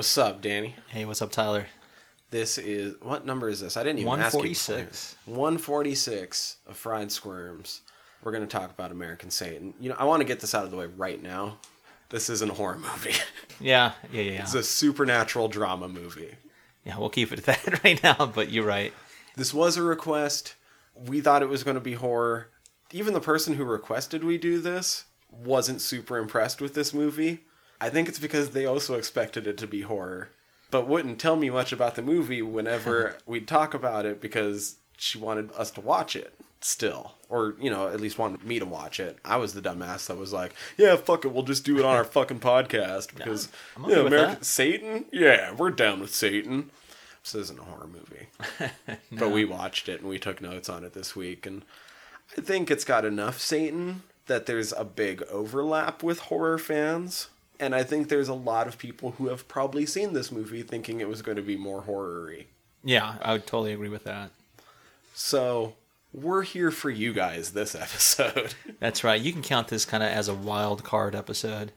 what's up, Danny? Hey, what's up, Tyler? This is what number is this? I didn't even ask you. 146. One forty six of fried squirms. We're gonna talk about American Satan. You know, I want to get this out of the way right now. This isn't a horror movie. Yeah, yeah, yeah, it's a supernatural drama movie. Yeah, we'll keep it at that right now. But you're right. This was a request. We thought it was going to be horror. Even the person who requested we do this wasn't super impressed with this movie. I think it's because they also expected it to be horror, but wouldn't tell me much about the movie whenever we'd talk about it because she wanted us to watch it still. Or, you know, at least wanted me to watch it. I was the dumbass that was like, yeah, fuck it, we'll just do it on our fucking podcast because, yeah, okay with American. Satan? Yeah, we're down with Satan. This isn't a horror movie but we watched it and we took notes on it this week and i think it's got enough satan that there's a big overlap with horror fans and i think there's a lot of people who have probably seen this movie thinking it was going to be more horror-y Yeah, I would totally agree with that. so we're here for you guys this episode That's right. You can count this kind of as a wild card episode.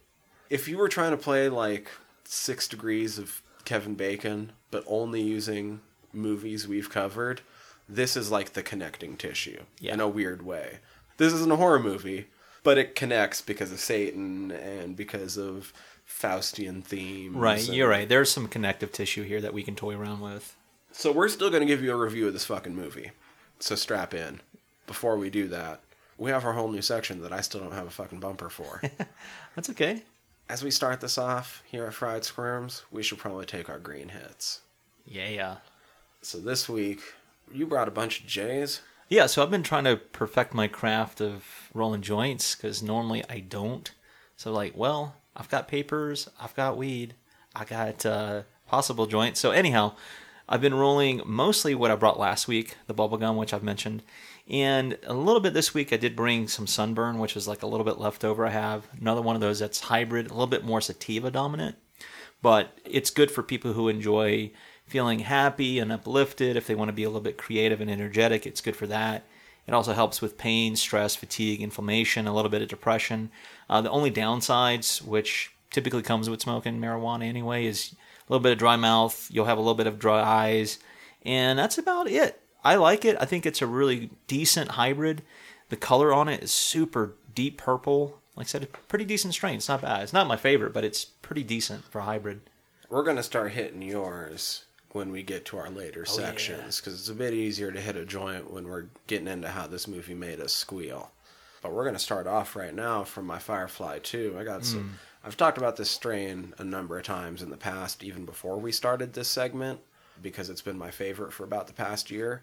if you were trying to play like six degrees of kevin bacon but only using movies we've covered this is like the connecting tissue Yeah. in a weird way this isn't a horror movie but it connects because of satan and because of faustian themes Right, and- you're right. There's some connective tissue here that we can toy around with. so we're still going to give you a review of this fucking movie so strap in before we do that we have our whole new section that i still don't have a fucking bumper for That's okay. As we start this off here at Fried Squirms, we should probably take our green hits. Yeah, yeah. So this week, you brought a bunch of J's. Yeah, so I've been trying to perfect my craft of rolling joints because normally I don't. So, like, well, I've got papers, I've got weed, I got uh, possible joints. So, anyhow, I've been rolling mostly what I brought last week, the bubble gum, which I've mentioned. And a little bit this week, I did bring some sunburn, which is like a little bit left over. I have another one of those that's hybrid, a little bit more sativa dominant but it's good for people who enjoy feeling happy and uplifted. If they want to be a little bit creative and energetic, it's good for that. It also helps with pain, stress, fatigue, inflammation, a little bit of depression. Uh, the only downsides, which typically comes with smoking marijuana anyway, is a little bit of dry mouth. You'll have a little bit of dry eyes, and that's about it. I like it. I think it's a really decent hybrid. The color on it is super deep purple. Like I said, a pretty decent strain. It's not bad. It's not my favorite, but it's pretty decent for a hybrid. We're going to start hitting yours when we get to our later Oh, sections because it's a bit easier to hit a joint when we're getting into how this movie made us squeal. But we're going to start off right now from my Firefly 2. I got Hmm. some. I've talked about this strain a number of times in the past, even before we started this segment, because it's been my favorite for about the past year.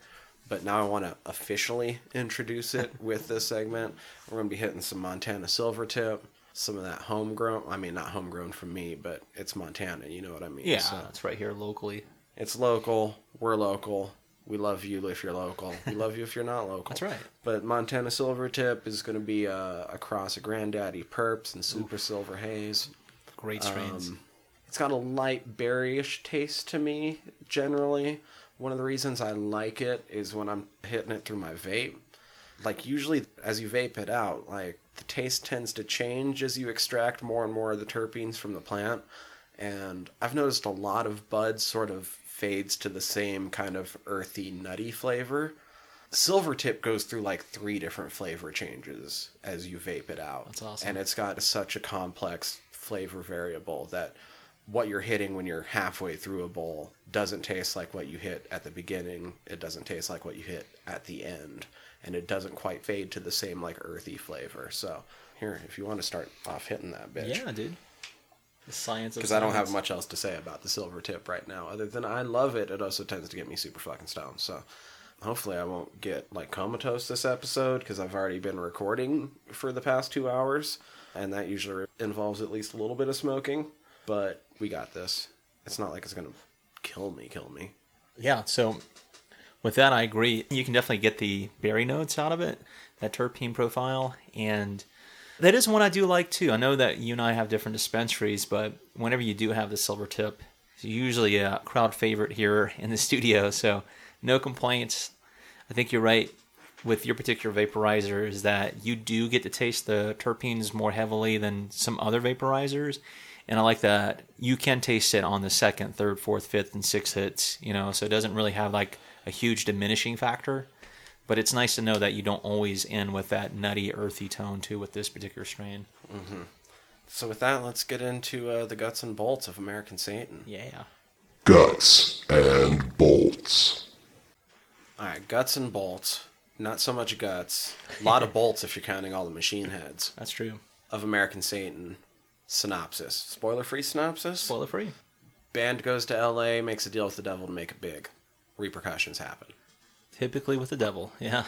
But now I want to officially introduce it with this segment. We're going to be hitting some Montana Silvertip, some of that homegrown. I mean, not homegrown from me, but it's Montana. You know what I mean? Yeah, So it's right here locally. It's local. We're local. We love you if you're local. We love you if you're not local. That's right. But Montana Silvertip is going to be a, a cross of Granddaddy Purps and Super Silver Haze. Great strains. Um, it's got a light berryish taste to me, generally. One of the reasons I like it is when I'm hitting it through my vape. Like, usually, as you vape it out, like, the taste tends to change as you extract more and more of the terpenes from the plant. And I've noticed a lot of buds sort of fades to the same kind of earthy, nutty flavor. Silvertip goes through like three different flavor changes as you vape it out. That's awesome. And it's got such a complex flavor variable that what you're hitting when you're halfway through a bowl doesn't taste like what you hit at the beginning. It doesn't taste like what you hit at the end. And it doesn't quite fade to the same like earthy flavor. So here, if you want to start off hitting that bitch. yeah, dude. The science of Because I don't have much else to say about the silver tip right now, other than I love it. It also tends to get me super fucking stoned. So hopefully I won't get like comatose this episode because I've already been recording for the past two hours, and that usually involves at least a little bit of smoking. But we got this. It's not like it's gonna kill me, kill me. Yeah, so with that, I agree. You can definitely get the berry notes out of it, that terpene profile, and that is one I do like too. I know that you and I have different dispensaries, but whenever you do have the silver tip, it's usually a crowd favorite here in the studio. So no complaints. I think you're right with your particular vaporizer is that you do get to taste the terpenes more heavily than some other vaporizers. And I like that you can taste it on the second, third, fourth, fifth, and sixth hits, you know, so it doesn't really have like a huge diminishing factor. But it's nice to know that you don't always end with that nutty, earthy tone too with this particular strain. So with that, let's get into uh, the guts and bolts of American Satan. Yeah. Guts and bolts. All right, guts and bolts. Not so much guts. A lot of bolts if you're counting all the machine heads That's true. of American Satan. Synopsis. Spoiler-free synopsis. Spoiler free. Band goes to L.A., makes a deal with the devil to make it big. Repercussions happen. Typically with the devil. Yeah.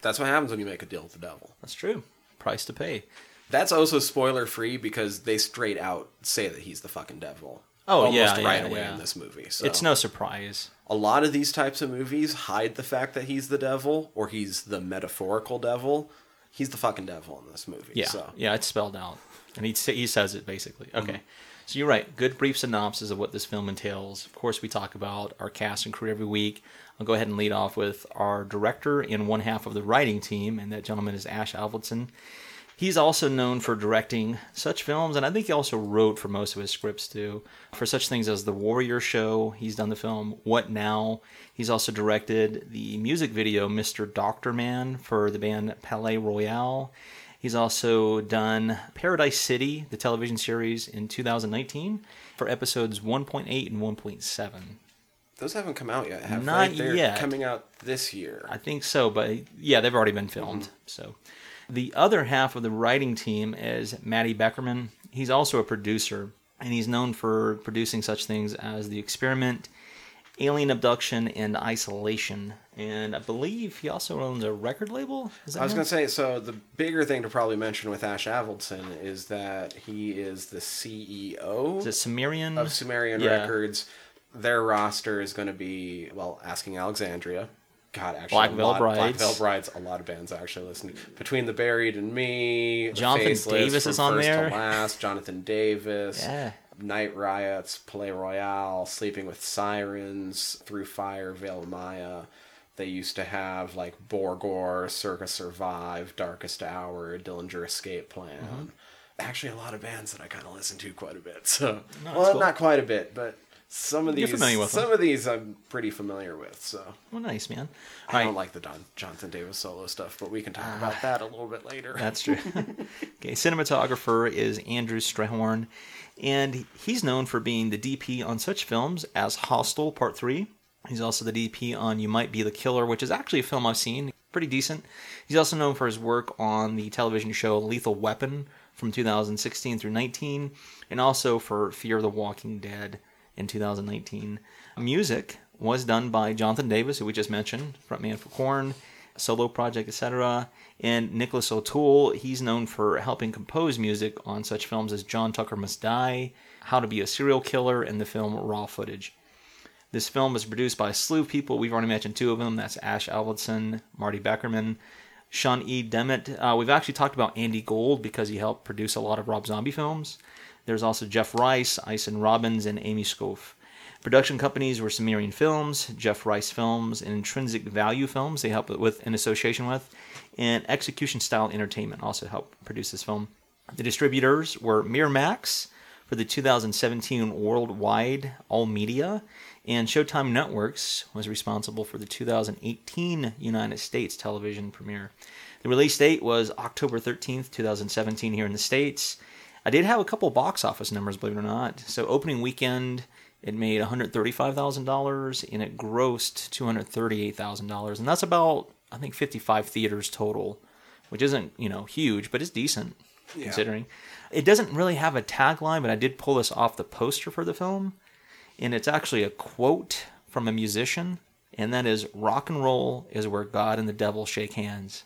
That's what happens when you make a deal with the devil. That's true. Price to pay. That's also spoiler free because they straight out say that he's the fucking devil. Oh, almost yeah, right yeah, away yeah. in this movie. So It's no surprise. a lot of these types of movies hide the fact that he's the devil or he's the metaphorical devil. He's the fucking devil in this movie. Yeah, So yeah, it's spelled out, and he sa- he says it basically. Mm-hmm. Okay, so you're right. Good brief synopsis of what this film entails. Of course, we talk about our cast and crew every week. I'll go ahead and lead off with our director and one half of the writing team, and that gentleman is Ash Avildsen. He's also known for directing such films, and I think he also wrote for most of his scripts too. For such things as The Warrior Show, he's done the film What Now. He's also directed the music video Mr. Doctor Man for the band Palais Royale. He's also done Paradise City, the television series, in 2019 for episodes 1.8 and 1.7. those haven't come out yet, have Not they? They're yet. coming out this year. I think so, but yeah, they've already been filmed. Mm-hmm. So the other half of the writing team is Matty Beckerman. He's also a producer, and he's known for producing such things as The Experiment, Alien Abduction, and Isolation. And I believe he also owns a record label. Is that I was going to say, so the bigger thing to probably mention with Ash Avildsen is that he is the CEO Is Sumerian? of Sumerian Yeah. Records. Their roster is going to be, well, Asking Alexandria. God, actually, Black Veil lot, Black Brides. Veil Brides. A lot of bands I actually listen to. Between the Buried and Me, Jonathan Davis is on there. Last, Jonathan Davis. Yeah. Night Riots, Palais Royale, Sleeping with Sirens, Through Fire, Veil Maya. They used to have like Borgore, Circa Survive, Darkest Hour, Dillinger Escape Plan. Mm-hmm. Actually, a lot of bands that I kind of listen to quite a bit. So, No, well, cool. not quite a bit, but some of You're these, some them. of these, I'm pretty familiar with. So, well, nice, man. I All right. don't like the Don, Jonathan Davis solo stuff, but we can talk about that a little bit later. That's true. okay, cinematographer is Andrew Strahorn, and he's known for being the DP on such films as Hostel Part 3. He's also the DP on You Might Be the Killer, which is actually a film I've seen. Pretty decent. He's also known for his work on the television show Lethal Weapon from 2016 through 19, and also for Fear of the Walking Dead in 2019. Music was done by Jonathan Davis, who we just mentioned, frontman for Korn, solo project, etc. And Nicholas O'Toole, he's known for helping compose music on such films as John Tucker Must Die, How to Be a Serial Killer, and the film Raw Footage. This film was produced by a slew of people. We've already mentioned two of them. That's Ash Avildsen, Marty Beckerman, Sean E. Demet. Uh, we've actually talked about Andy Gold because he helped produce a lot of Rob Zombie films. There's also Jeff Rice, Ison Robbins, and Amy Scoff. Production companies were Sumerian Films, Jeff Rice Films, and Intrinsic Value Films. They helped with in association with, and Execution Style Entertainment also helped produce this film. The distributors were Miramax for the 2017 worldwide All Media, and Showtime Networks was responsible for the 2018 United States television premiere. The release date was October 13th, 2017, here in the States. I did have a couple box office numbers, believe it or not. So, opening weekend, it made $135,000 and it grossed $238,000. And that's about, I think, 55 theaters total, which isn't, you know, huge, but it's decent Yeah. considering. It doesn't really have a tagline, but I did pull this off the poster for the film. And it's actually a quote from a musician, and that is Rock and roll is where God and the devil shake hands.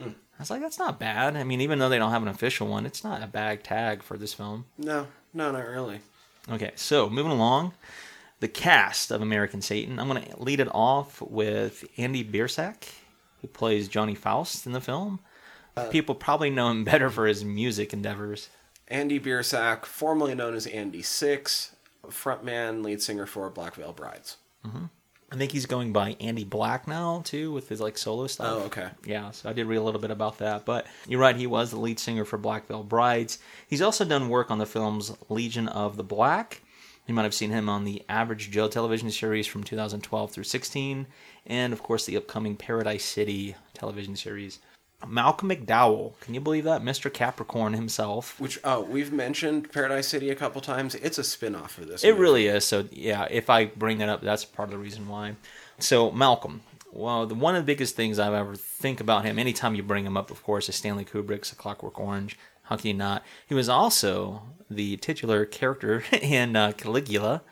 Hmm. I was like, that's not bad. I mean, even though they don't have an official one, it's not a bad tag for this film. No, no, not really. Okay, so moving along, the cast of American Satan. I'm going to lead it off with Andy Biersack, who plays Johnny Faust in the film. Uh, People probably know him better for his music endeavors. Andy Biersack, formerly known as Andy Six, frontman, lead singer for Black Veil Brides. Mm-hmm. I think he's going by Andy Black now too, with his like solo stuff. Oh, okay. Yeah, so I did read a little bit about that. But you're right, he was the lead singer for Black Veil Brides. He's also done work on the films Legion of the Black. You might have seen him on the Average Joe television series from 2012 through 16, and of course the upcoming Paradise City television series. Malcolm McDowell, can you believe that? Mr. Capricorn himself. Which oh, we've mentioned Paradise City a couple times. It's a spin-off for this. It movie. really is. So yeah, if I bring that up, that's part of the reason why. So Malcolm, well, the, one of the biggest things I've ever think about him, anytime you bring him up, of course, is Stanley Kubrick's A Clockwork Orange. How can you not? He was also the titular character in uh, Caligula.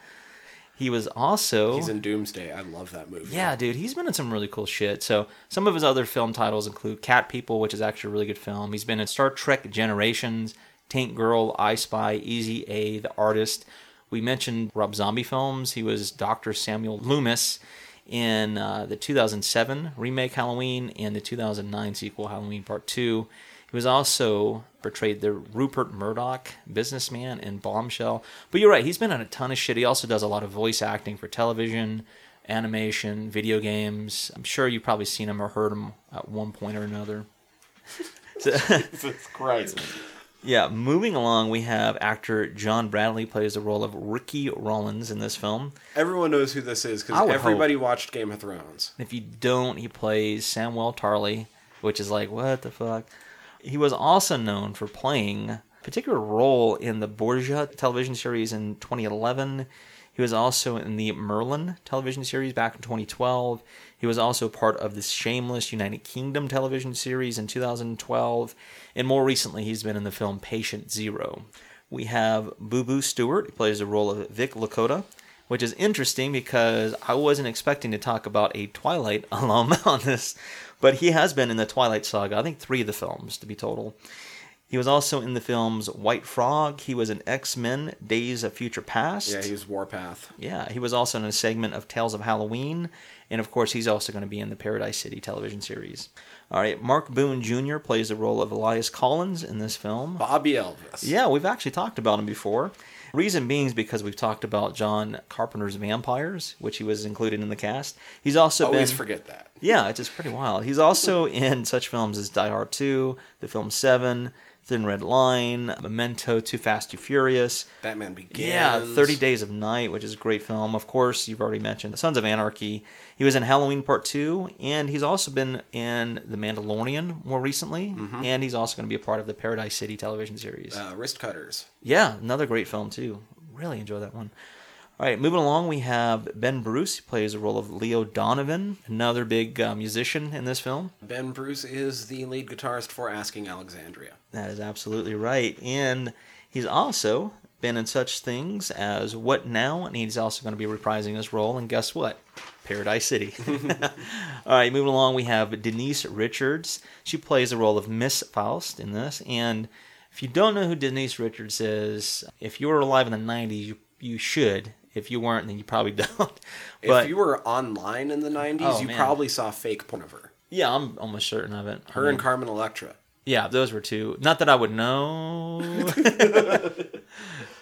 He was also He's in Doomsday. I love that movie. yeah, dude, he's been in some really cool shit. So some of his other film titles include Cat People, which is actually a really good film. He's been in Star Trek Generations, Tank Girl, I Spy, Easy A, The Artist. We mentioned Rob Zombie films. He was Dr. Samuel Loomis in uh, the 2007 remake Halloween and the 2009 sequel Halloween Part 2. He was also portrayed the Rupert Murdoch businessman in Bombshell. But you're right, he's been in a ton of shit. He also does a lot of voice acting for television, animation, video games. I'm sure you've probably seen him or heard him at one point or another. Jesus Christ. yeah, moving along, we have actor John Bradley plays the role of Ricky Rollins in this film. Everyone knows who this is because everybody watched Game of Thrones. If you don't, he plays Samuel Tarly, which is like, what the fuck? He was also known for playing a particular role in the Borgia television series in 2011. He was also in the Merlin television series back in 2012. He was also part of the Shameless United Kingdom television series in 2012. And more recently, he's been in the film Patient Zero. We have Boo Boo Stewart, who plays the role of Vic Lakota, which is interesting because I wasn't expecting to talk about a Twilight alum on this, but he has been in the Twilight saga, I think three of the films to be total. He was also in the films White Frog. He was in X Men Days of Future Past. Yeah, he was Warpath. Yeah, he was also in a segment of Tales of Halloween, and of course, he's also going to be in the Paradise City television series. All right, Mark Boone Jr. plays the role of Elias Collins in this film. Bobby Elvis. Yeah, we've actually talked about him before. Reason being is because we've talked about John Carpenter's Vampires, which he was included in the cast. He's also Always been forget that. yeah, it's just pretty wild. He's also in such films as Die Hard 2, the film Seven, Thin Red Line, Memento, Too Fast, Too Furious. Batman Begins. Yeah, 30 Days of Night, which is a great film. Of course, you've already mentioned Sons of Anarchy. He was in Halloween Part 2, and he's also been in The Mandalorian more recently, and he's also going to be a part of the Paradise City television series. Uh, wrist cutters. Yeah, another great film, too. Really enjoy that one. All right, moving along, we have Ben Bruce. He plays the role of Leo Donovan, another big uh, musician in this film. Ben Bruce is the lead guitarist for Asking Alexandria. That is absolutely right. And he's also been in such things as What Now? And he's also going to be reprising his role. And guess what? Paradise City. All right, moving along, we have Denise Richards. She plays the role of Miss Faust in this. And if you don't know who Denise Richards is, if you were alive in the 90s, you, you should. If you weren't, then you probably don't. But if you were online in the 90s, Oh, you man. probably saw fake porn of her. yeah, I'm almost certain of it. I Her mean- and Carmen Electra. Yeah, those were two. Not that I would know.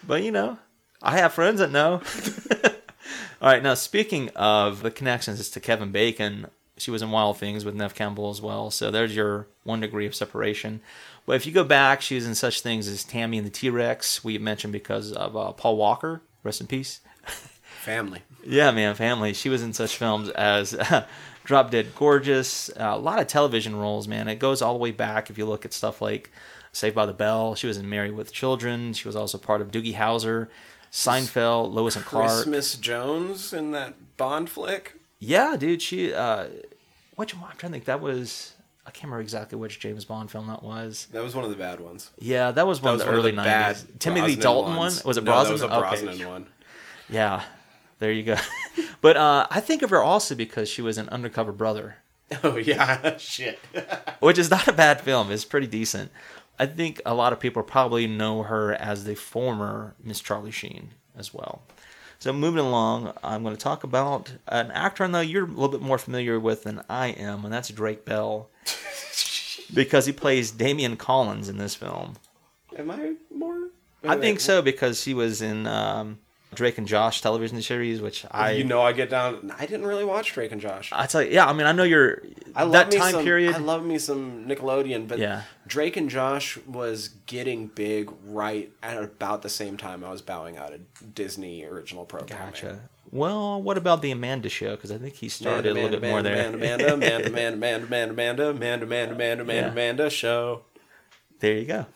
but you know, I have friends that know. All right, now speaking of the connections to Kevin Bacon, she was in Wild Things with Neve Campbell as well. So there's your one degree of separation. But if you go back, she was in such things as Tammy and the T Rex. We mentioned because of uh, Paul Walker. Rest in peace. Family. Yeah, man, family. She was in such films as Drop Dead Gorgeous, uh, a lot of television roles, man. It goes all the way back if you look at stuff like Saved by the Bell. She was in Married with Children. She was also part of Doogie Howser, Seinfeld, Lois and Clark. Christmas Jones in that Bond flick. Yeah, dude. She, uh, which one? I'm trying to think. That was, I can't remember exactly which James Bond film that was. That was one of the bad ones. Yeah, that was one That of was the one early bad 90s. Timothy Dalton ones. one? Was it No, Brosnan? that was a Okay. Brosnan one. Yeah, there you go. but uh, I think of her also because she was an undercover brother. Oh yeah, shit. which is not a bad film. It's pretty decent. I think a lot of people probably know her as the former Miss Charlie Sheen as well. So moving along, I'm going to talk about an actor I know you're a little bit more familiar with than I am, and that's Drake Bell, because he plays Damian Collins in this film. Am I more? I think so because he was in um, Drake and Josh television series, which I you know, I get down. I didn't really watch Drake and Josh. I tell you, yeah, I mean, I know you're I love that me time some, period. I love me some Nickelodeon, but Yeah. Drake and Josh was getting big right at about the same time I was bowing out of Disney original programming. Gotcha. Well, what about the Amanda show? Because I think he started a little bit more there. Amanda, Amanda, Amanda, Amanda, Amanda, Amanda, Amanda, Amanda, Amanda, Amanda, Amanda, Yeah. Amanda show. There you go.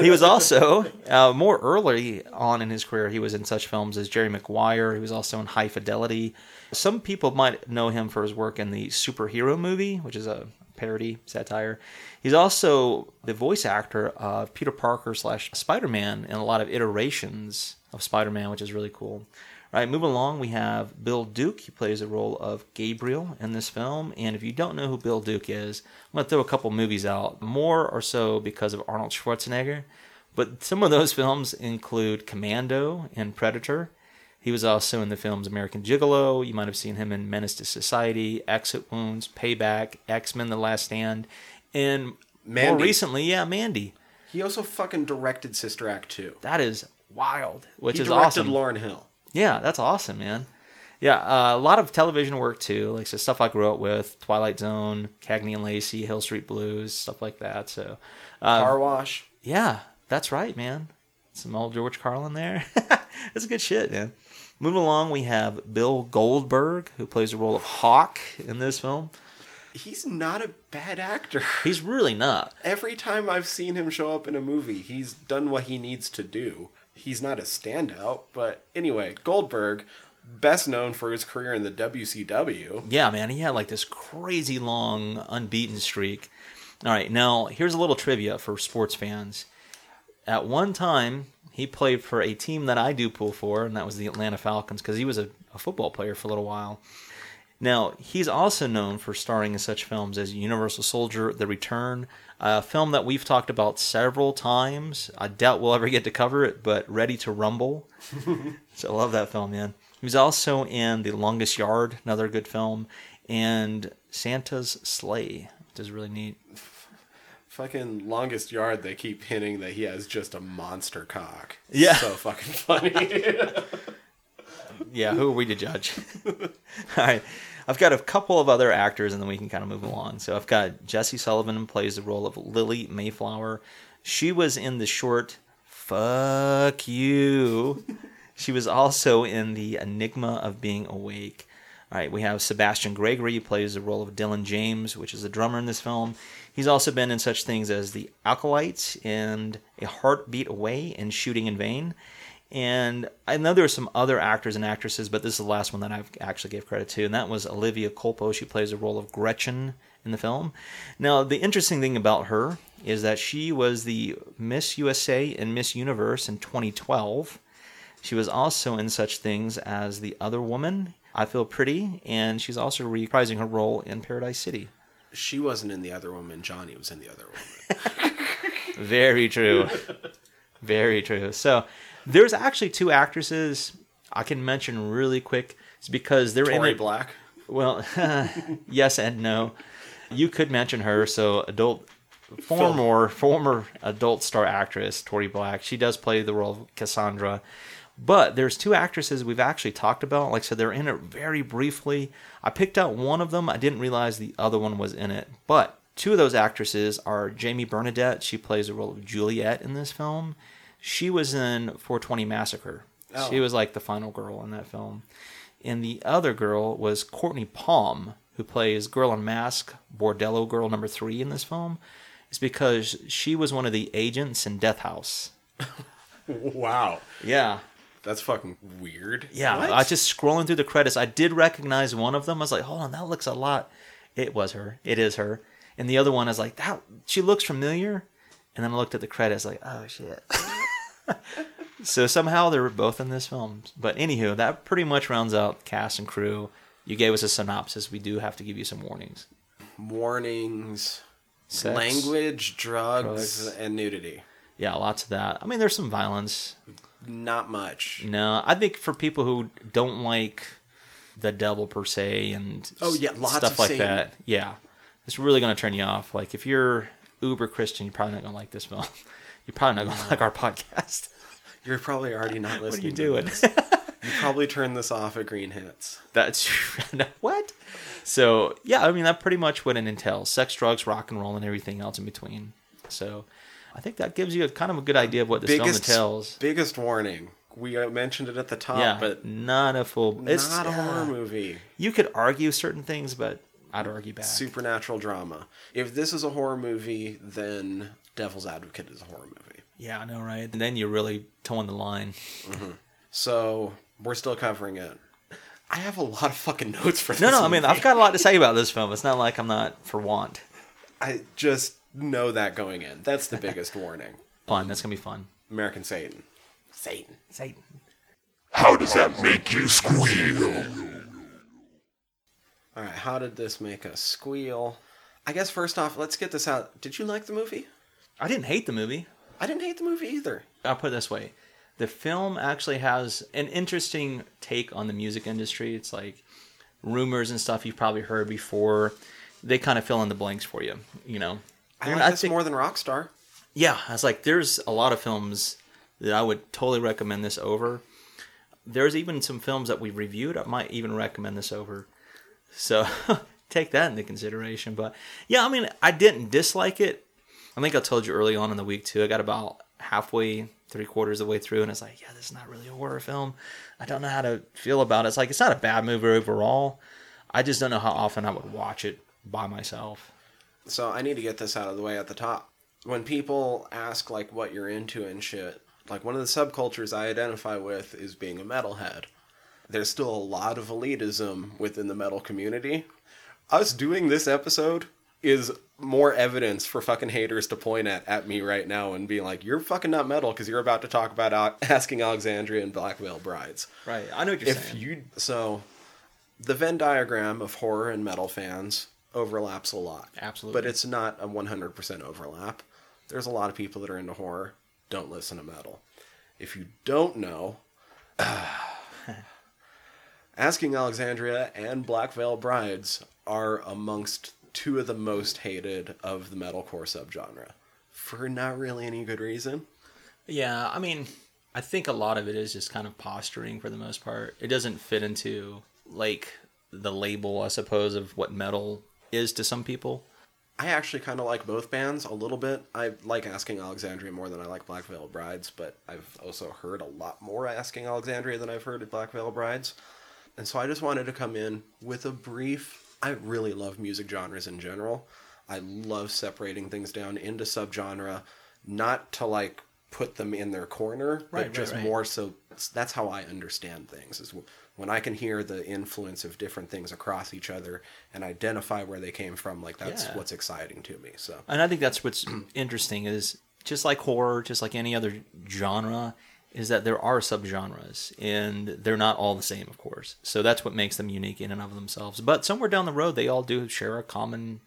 He was also uh, more early on in his career. He was in such films as Jerry Maguire. He was also in High Fidelity. Some people might know him for his work in the superhero movie, which is a parody satire. He's also the voice actor of Peter Parker slash Spider Man in a lot of iterations of Spider Man, which is really cool. All right, moving along, we have Bill Duke. He plays the role of Gabriel in this film. And if you don't know who Bill Duke is, I'm going to throw a couple movies out, more or so because of Arnold Schwarzenegger. But some of those films include Commando and Predator. He was also in the films American Gigolo. You might have seen him in Menace to Society, Exit Wounds, Payback, X Men The Last Stand, and more recently, yeah, Mandy. He also fucking directed Sister Act 2. That is wild, which he is directed awesome. Lauryn Hill. Yeah, that's awesome, man. Yeah, uh, a lot of television work too, like so stuff I grew up with: Twilight Zone, Cagney and Lacey, Hill Street Blues, stuff like that. So, uh, Car Wash. yeah, that's right, man. Some old George Carlin there. that's good shit, man. Moving along, we have Bill Goldberg, who plays the role of Hawk in this film. He's not a bad actor. He's really not. Every time I've seen him show up in a movie, he's done what he needs to do. He's not a standout, but anyway, Goldberg, best known for his career in the WCW. Yeah, man, he had like this crazy long unbeaten streak. All right, now here's a little trivia for sports fans. At one time, he played for a team that I do pull for, and that was the Atlanta Falcons, because he was a, a football player for a little while. Now, he's also known for starring in such films as Universal Soldier, The Return, a film that we've talked about several times. I doubt we'll ever get to cover it, but Ready to Rumble. so I love that film, man. He was also in The Longest Yard, another good film, and Santa's Sleigh, which is really neat. Fucking longest yard, they keep hinting that he has just a monster cock. Yeah. So fucking funny. yeah, who are we to judge? All right. I've got a couple of other actors and then we can kind of move along. So I've got Jesse Sullivan plays the role of Lily Mayflower. She was in the short Fuck You. She was also in the Enigma of Being Awake. All right, we have Sebastian Gregory plays the role of Dylan James, which is the drummer in this film. He's also been in such things as The Acolytes and A Heartbeat Away and Shooting in Vain. And I know there are some other actors and actresses, but this is the last one that I've actually gave credit to, and that was Olivia Culpo. She plays the role of Gretchen in the film. Now, the interesting thing about her is that she was the Miss USA and Miss Universe in 2012. She was also in such things as The Other Woman, I Feel Pretty, and she's also reprising her role in Paradise City. she wasn't in the other woman. Johnny was in the other woman. Very true. Very true. So there's actually two actresses I can mention really quick. It's because they're Tori in it. Black. Well, yes and no. You could mention her. So adult, former former adult star actress Tori Black. She does play the role of Cassandra. But there's two actresses we've actually talked about. Like I said, they're in it very briefly. I picked out one of them. I didn't realize the other one was in it. But two of those actresses are Jamie Bernadette. She plays the role of Juliet in this film. She was in 420 Massacre. Oh. She was like the final girl in that film. And the other girl was Courtney Palm, who plays Girl in Mask, Bordello Girl number three in this film. It's because she was one of the agents in Death House. Wow. Yeah. That's fucking weird. Yeah, What? I was just scrolling through the credits. I did recognize one of them. I was like, hold on, that looks a lot. It was her. It is her. And the other one, is like, that she looks familiar. And then I looked at the credits, like, oh shit. so somehow they were both in this film. But anywho, that pretty much rounds out cast and crew. You gave us a synopsis. We do have to give you some warnings. warnings, Sex. language, drugs, Drugs. and nudity. Yeah, lots of that. I mean, there's some violence. Not much. No, I think for people who don't like the devil per se and Oh, yeah, lots stuff like Satan. that, yeah, it's really going to turn you off. Like if you're uber Christian, you're probably not going to like this film. You're probably not to like our podcast. You're probably already not listening. What are you to doing? You probably turn this off at Green Hits. That's what? So yeah, I mean that pretty much what it entails: sex, drugs, rock and roll, and everything else in between. So I think that gives you a kind of a good idea of what this film entails. biggest warning. We uh, mentioned it at the top, yeah, but not a full. It's not a horror uh, movie. You could argue certain things, but I'd argue back. Supernatural drama. If this is a horror movie, then Devil's Advocate is a horror movie. Yeah, I know, right? And then you're really towing the line. Mm-hmm. So we're still covering it. I have a lot of fucking notes for this. No, no, I mean. I've got a lot to say about this film. It's not like I'm not for want. I just know that going in. That's the biggest warning. Fun. That's gonna be fun. American Satan. Satan. Satan. How does that make you squeal? All right, how did this make us squeal? I guess first off, let's get this out. Did you like the movie? I didn't hate the movie. I didn't hate the movie either. I'll put it this way. The film actually has an interesting take on the music industry. It's like rumors and stuff you've probably heard before. They kind of fill in the blanks for you, you know. I like this think- more than Rockstar. Yeah, I was like, there's a lot of films that I would totally recommend this over. There's even some films that we've reviewed I might even recommend this over. So take that into consideration. But yeah, I mean, I didn't dislike it. I think I told you early on in the week too. I got about halfway, three quarters of the way through, and it's like, yeah, this is not really a horror film. I don't know how to feel about it. It's like it's not a bad movie overall. I just don't know how often I would watch it by myself. So I need to get this out of the way at the top. When people ask like what you're into and shit, like one of the subcultures I identify with is being a metalhead. There's still a lot of elitism within the metal community. Us doing this episode is more evidence for fucking haters to point at at me right now and be like, "You're fucking not metal because you're about to talk about Al- asking Alexandria and Black Veil Brides." Right. I know what you're if saying. you so the Venn diagram of horror and metal fans overlaps a lot. Absolutely. But it's not a 100% overlap. There's a lot of people that are into horror, don't listen to metal. If you don't know, Asking Alexandria and Black Veil Brides are amongst two of the most hated of the metalcore subgenre for not really any good reason. Yeah, I mean, I think a lot of it is just kind of posturing for the most part. It doesn't fit into like the label, I suppose, of what metal is to some people. I actually kind of like both bands a little bit. I like Asking Alexandria more than I like Black Veil Brides, but I've also heard a lot more Asking Alexandria than I've heard of Black Veil Brides. And so I just wanted to come in with a brief. I really love music genres in general. I love separating things down into subgenre, not to like put them in their corner, but Right, right, just right. more so that's how I understand things is when I can hear the influence of different things across each other and identify where they came from like that's Yeah. what's exciting to me. So And I think that's what's interesting is just like horror, just like any other genre, is that there are subgenres and they're not all the same, of course. So that's what makes them unique in and of themselves. But somewhere down the road, they all do share a common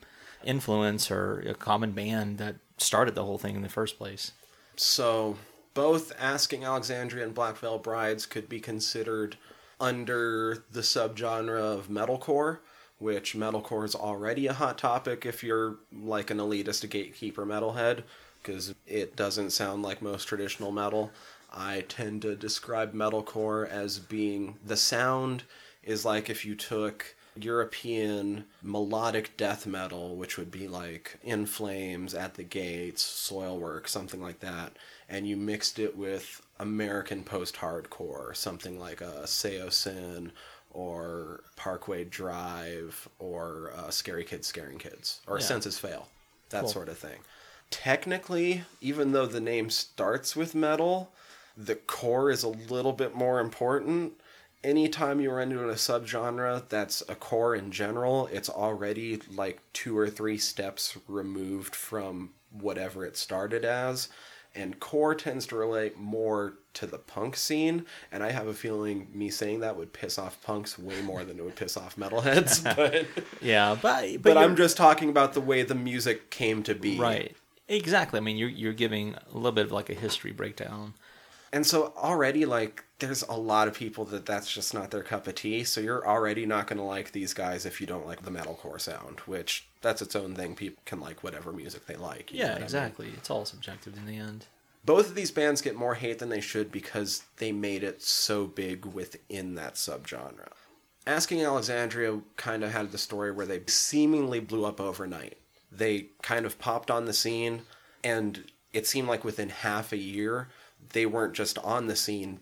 influence or a common band that started the whole thing in the first place. So both Asking Alexandria and Black Veil Brides could be considered under the subgenre of metalcore, which metalcore is already a hot topic if you're like an elitist gatekeeper metalhead, because it doesn't sound like most traditional metal. I tend to describe metalcore as being the sound is like if you took European melodic death metal, which would be like In Flames, At the Gates, Soilwork, something like that, and you mixed it with American post hardcore, something like a Saosin or Parkway Drive or uh, Scary Kids Scaring Kids or Yeah. Senses Fail, that Cool. sort of thing. Technically, even though the name starts with metal, the core is a little bit more important. Anytime you run into a subgenre that's a core in general, it's already like two or three steps removed from whatever it started as. And core tends to relate more to the punk scene, and I have a feeling me saying that would piss off punks way more than it would piss off metalheads. But Yeah, but but, but I'm just talking about the way the music came to be. right. Exactly. I mean, you're you're giving a little bit of like a history breakdown. And so already, like, there's a lot of people that that's just not their cup of tea. So you're already not going to like these guys if you don't like the metalcore sound, which that's its own thing. People can like whatever music they like. Yeah, what I mean? exactly. It's all subjective in the end. both of these bands get more hate than they should because they made it so big within that subgenre. Asking Alexandria kind of had the story where they seemingly blew up overnight. They kind of popped on the scene, and it seemed like within half a year, they weren't just on the scene.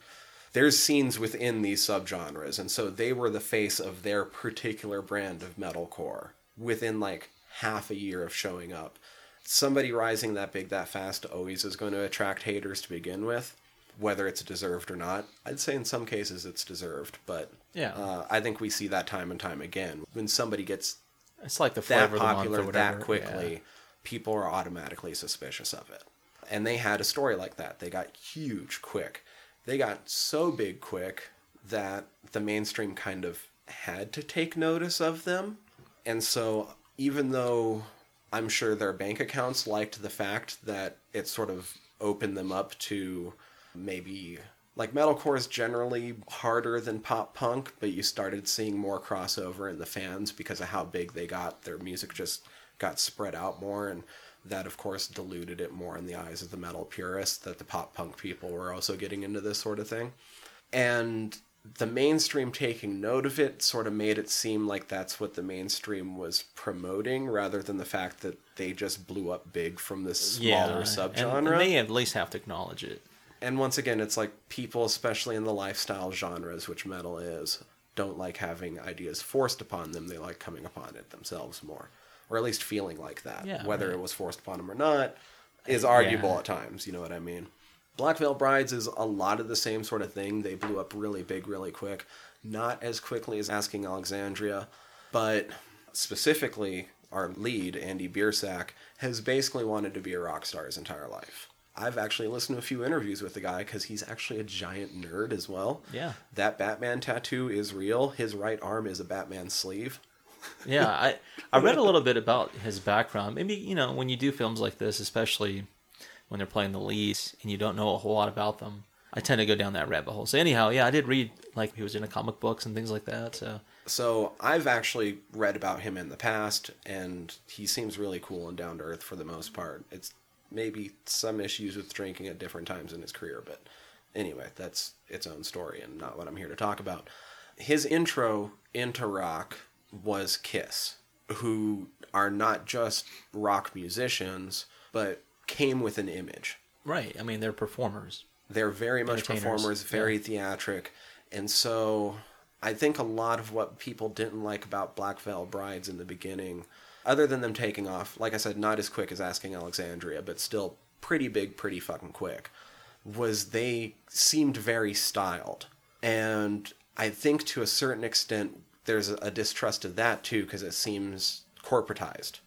There's scenes within these subgenres, and so they were the face of their particular brand of metalcore within like half a year of showing up. Somebody rising that big that fast always is going to attract haters to begin with, whether it's deserved or not. I'd say in some cases it's deserved, but Yeah. uh, I think we see that time and time again. When somebody gets It's like the that popular that quickly, people are automatically suspicious of it. And they had a story like that. They got huge quick. They got so big quick that the mainstream kind of had to take notice of them. And so, even though I'm sure their bank accounts liked the fact that it sort of opened them up to maybe like metalcore is generally harder than pop punk, but you started seeing more crossover in the fans because of how big they got. Their music just got spread out more, and that, of course, diluted it more in the eyes of the metal purists that the pop punk people were also getting into this sort of thing. And the mainstream taking note of it sort of made it seem like that's what the mainstream was promoting rather than the fact that they just blew up big from this smaller yeah, subgenre. And, and they at least have to acknowledge it. And once again, it's like people, especially in the lifestyle genres, which metal is, don't like having ideas forced upon them. They like coming upon it themselves more, or at least feeling like that. Yeah, Whether right. it was forced upon him or not is arguable Yeah. at times. You know what I mean? Black Veil Brides is a lot of the same sort of thing. They blew up really big, really quick. Not as quickly as Asking Alexandria, but specifically, our lead, Andy Biersack, has basically wanted to be a rock star his entire life. I've actually listened to a few interviews with the guy because he's actually a giant nerd as well. Yeah. That Batman tattoo is real. His right arm is a Batman sleeve. Yeah, I I read a little bit about his background. Maybe you know when you do films like this, especially when they're playing the leads and you don't know a whole lot about them, I tend to go down that rabbit hole. So anyhow, yeah, I did read like he was into comic books and things like that. So So I've actually read about him in the past, and he seems really cool and down to earth for the most part. It's maybe some issues with drinking at different times in his career, but anyway, that's its own story and not what I'm here to talk about. His intro into rock was Kiss, who are not just rock musicians, but came with an image. right, I mean they're performers. They're very much performers, very theatric. And so I think a lot of what people didn't like about Black Veil Brides in the beginning, other than them taking off, like I said, not as quick as Asking Alexandria, but still pretty big, pretty fucking quick, was they seemed very styled. And I think to a certain extent, there's a distrust of that too, because it seems corporatized.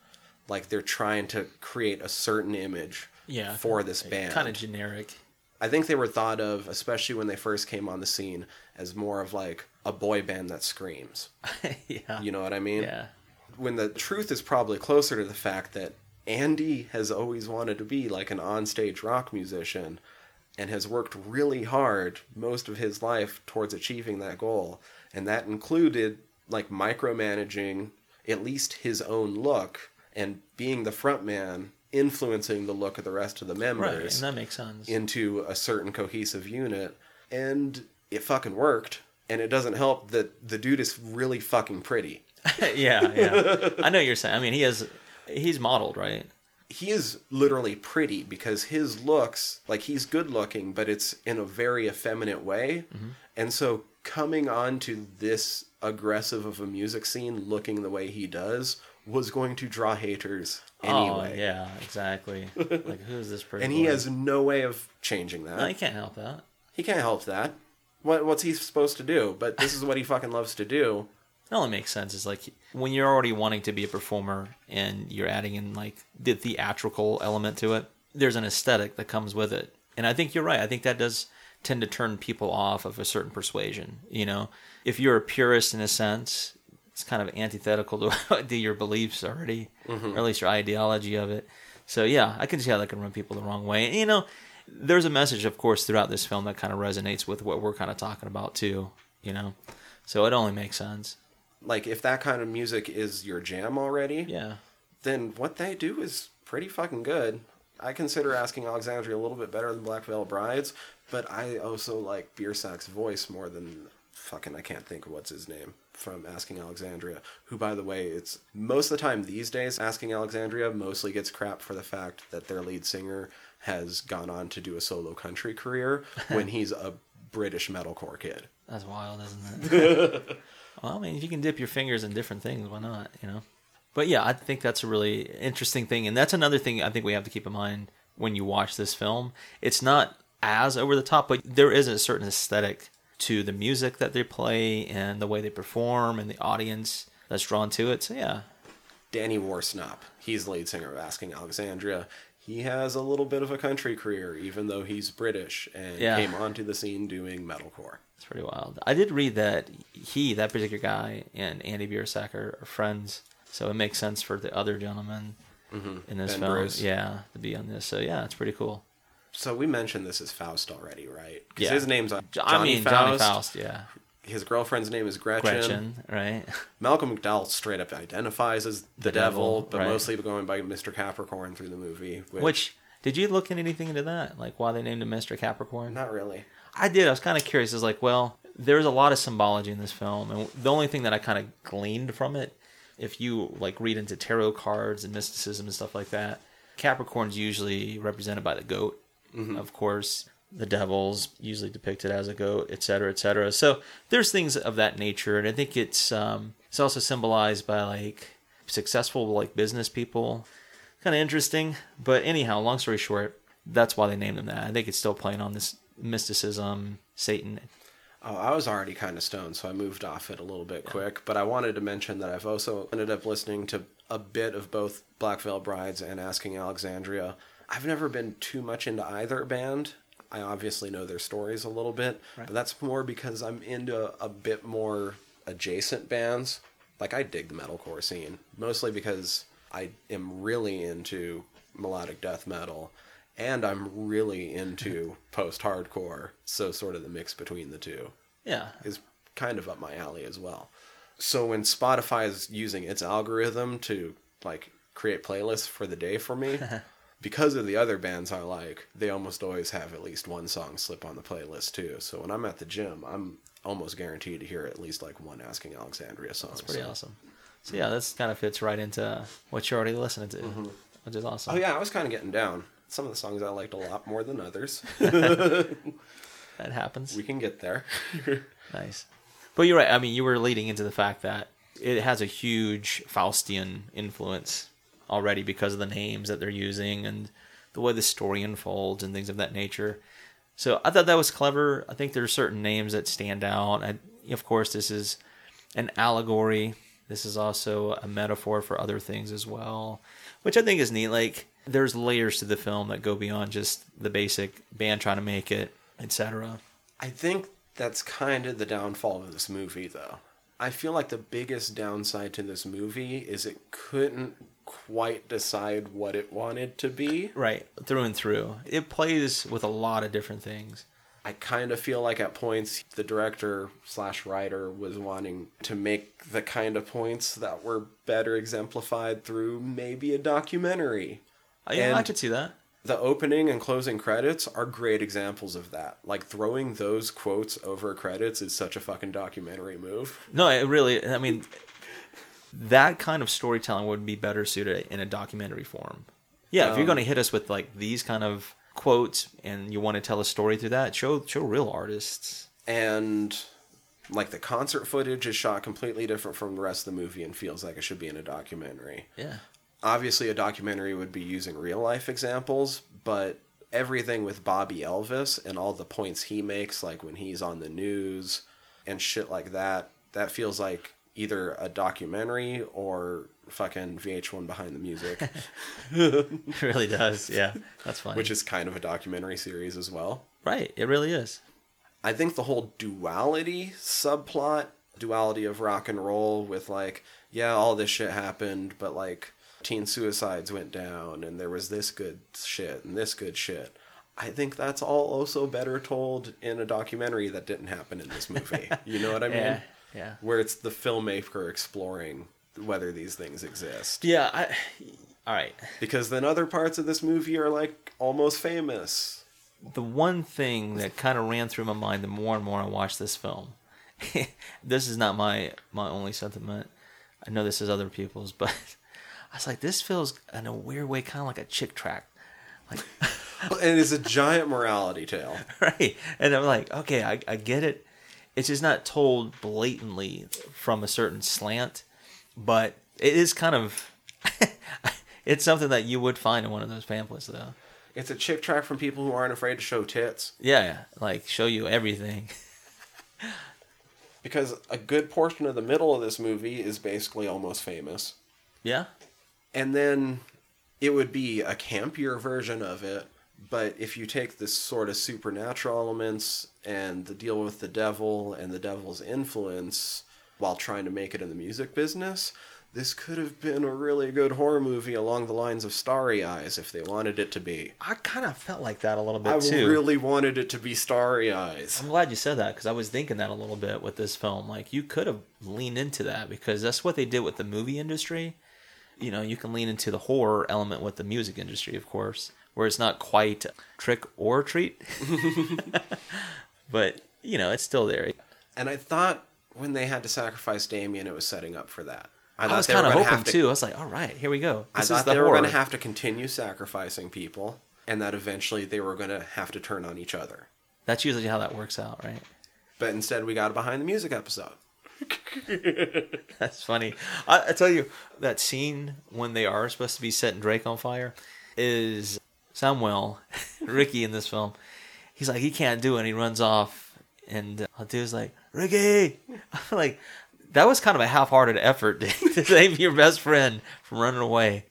Like they're trying to create a certain image Yeah, for this band. kind of generic. I think they were thought of, especially when they first came on the scene, as more of like a boy band that screams. yeah, You know what I mean? yeah, When the truth is probably closer to the fact that Andy has always wanted to be like an onstage rock musician and has worked really hard most of his life towards achieving that goal. And that included like micromanaging at least his own look and being the front man influencing the look of the rest of the members right, that makes sense. into a certain cohesive unit and it fucking worked and it doesn't help that the dude is really fucking pretty yeah, yeah, I know you're saying. I mean, he has he's modeled, right? he is literally pretty because his looks like he's good looking but it's in a very effeminate way mm-hmm. and so coming on to this aggressive of a music scene looking the way he does was going to draw haters anyway Oh, yeah, exactly. like who's this person? and he has no way of changing that No, he can't help that. he can't help that what, what's he supposed to do but this is what he fucking loves to do It only makes sense is like when you're already wanting to be a performer and you're adding in like the theatrical element to it, there's an aesthetic that comes with it. And I think you're right. I think that does tend to turn people off of a certain persuasion. You know, if you're a purist in a sense, it's kind of antithetical to, to your beliefs already, mm-hmm. or at least your ideology of it. So yeah, I can see how that can run people the wrong way. And, you know, there's a message, of course, throughout this film that kind of resonates with what we're kind of talking about too. You know, so it only makes sense. like if that kind of music is your jam already Yeah. then what they do is pretty fucking good. I consider Asking Alexandria a little bit better than Black Veil Brides, but I also like Biersack's voice more than fucking I can't think of what's his name from Asking Alexandria. Who, by the way, it's most of the time these days Asking Alexandria mostly gets crap for the fact that their lead singer has gone on to do a solo country career when he's a British metalcore kid. That's wild, isn't it? well, I mean, if you can dip your fingers in different things, why not? You know. But yeah, I think that's a really interesting thing, and that's another thing I think we have to keep in mind when you watch this film. It's not as over the top, but there is a certain aesthetic to the music that they play and the way they perform and the audience that's drawn to it. So yeah, Danny Worsnop, he's the lead singer of Asking Alexandria. He has a little bit of a country career, even though he's British, and Yeah. came onto the scene doing metalcore. it's pretty wild. I did read that he, that particular guy, and Andy Biersack are, friends, so it makes sense for the other gentleman mm-hmm. in this Ben film, Bruce. yeah, to be on this. So yeah, it's pretty cool. So we mentioned this as Faust already, right? Because Yeah. his name's uh, I Johnny mean, Faust. Johnny Faust, yeah, His girlfriend's name is Gretchen. Gretchen, right? Malcolm McDowell straight up identifies as the, The devil, devil, but right. mostly going by Mr. Capricorn through the movie. Which, Which did you look at anything into that? Like why they named him Mr. Capricorn? not really. I did. I was kind of curious. Is like, well, there's a lot of symbology in this film, and the only thing that I kind of gleaned from it, if you like read into tarot cards and mysticism and stuff like that, Capricorn's usually represented by the goat, of course. The devil's usually depicted as a goat, etc., cetera, et cetera. So there's things of that nature, and I think it's um, it's also symbolized by like successful like business people. Kind of interesting, but anyhow, long story short, that's why they named him that. I think it's still playing on this mysticism, Satan. Oh, I was already kind of stoned, so I moved off it a little bit quick. But I wanted to mention that I've also ended up listening to a bit of both Black Veil Brides and Asking Alexandria. I've never been too much into either band. I obviously know their stories a little bit, but that's more because I'm into a bit more adjacent bands. Like I dig the metalcore scene, mostly because I am really into melodic death metal and I'm really into post-hardcore, so sort of the mix between the two Yeah, is kind of up my alley as well. So when Spotify is using its algorithm to like create playlists for the day for me, because of the other bands I like, they almost always have at least one song slip on the playlist too. So when I'm at the gym, I'm almost guaranteed to hear at least like one Asking Alexandria song. That's pretty So- awesome. So yeah, this kind of fits right into what you're already listening to, mm-hmm. which is awesome. Oh yeah, I was kind of getting down. Some of the songs I liked a lot more than others. that happens. we can get there. Nice. But you're right. I mean, you were leading into the fact that it has a huge Faustian influence already because of the names that they're using and the way the story unfolds and things of that nature. So I thought that was clever. I think there are certain names that stand out. Of course, this is an allegory. This is also a metaphor for other things as well, which I think is neat. Like there's layers to the film that go beyond just the basic band trying to make it, etc. I think that's kind of the downfall of this movie, though. I feel like the biggest downside to this movie is it couldn't quite decide what it wanted to be. Right, through and through. It plays with a lot of different things. I kind of feel like at points the director slash writer was wanting to make the kind of points that were better exemplified through maybe a documentary. Uh, yeah, I And- could see that. The opening and closing credits are great examples of that. Like throwing those quotes over credits is such a fucking documentary move. No, it really. I mean, that kind of storytelling would be better suited in a documentary form. Yeah, if you're Um, going to hit us with like these kind of quotes and you want to tell a story through that, show show real artists. and like the concert footage is shot completely different from the rest of the movie and feels like it should be in a documentary. Yeah, Obviously, a documentary would be using real life examples, but everything with Bobby Elvis and all the points he makes, like when he's on the news and shit like that, that feels like either a documentary or fucking VH1 behind the music, it really does. Yeah, that's funny. which is kind of a documentary series as well. right. It really is. I think the whole duality subplot, duality of rock and roll with like, yeah, all this shit happened, but like teen suicides went down and there was this good shit and this good shit. I think that's all also better told in a documentary that didn't happen in this movie. You know what I mean? Yeah, yeah. Where it's the filmmaker exploring whether these things exist. Yeah, I All right. Because then other parts of this movie are like almost famous. The one thing that kind of ran through my mind the more and more I watched this film. this is not my my only sentiment. I know this is other people's, but I was like, this feels in a weird way kind of like a Chick tract. Like, And it's a giant morality tale. right? And I'm like, okay, I, I get it. It's just not told blatantly from a certain slant, but it is kind of. it's something that you would find in one of those pamphlets, though. It's a Chick tract from people who aren't afraid to show tits. Yeah, like show you everything. Because a good portion of the middle of this movie is basically almost famous. Yeah, And then it would be a campier version of it. But if you take this sort of supernatural elements and the deal with the devil and the devil's influence while trying to make it in the music business, this could have been a really good horror movie along the lines of Starry Eyes if they wanted it to be. I kind of felt like that a little bit I too. really wanted it to be Starry Eyes. I'm glad you said that because I was thinking that a little bit with this film. Like you could have leaned into that because that's what they did with the movie industry. You know, you can lean into the horror element with the music industry, of course, where it's not quite trick or treat. but you know, it's still there. And I thought when they had to sacrifice Damien, it was setting up for that. I, thought was kind of hoping to- too. I was like, all right, here we go. I thought the they were going to have to continue sacrificing people, and that eventually they were going to have to turn on each other. That's usually how that works out, right? But instead, we got a behind the music episode. That's funny. I, I tell you, that scene when they are supposed to be setting Drake on fire is Samuel, Ricky in this film. He's like, he can't do it. And he runs off. And uh, dude's like, Ricky! I'm like, that was kind of a half hearted effort to save your best friend from running away.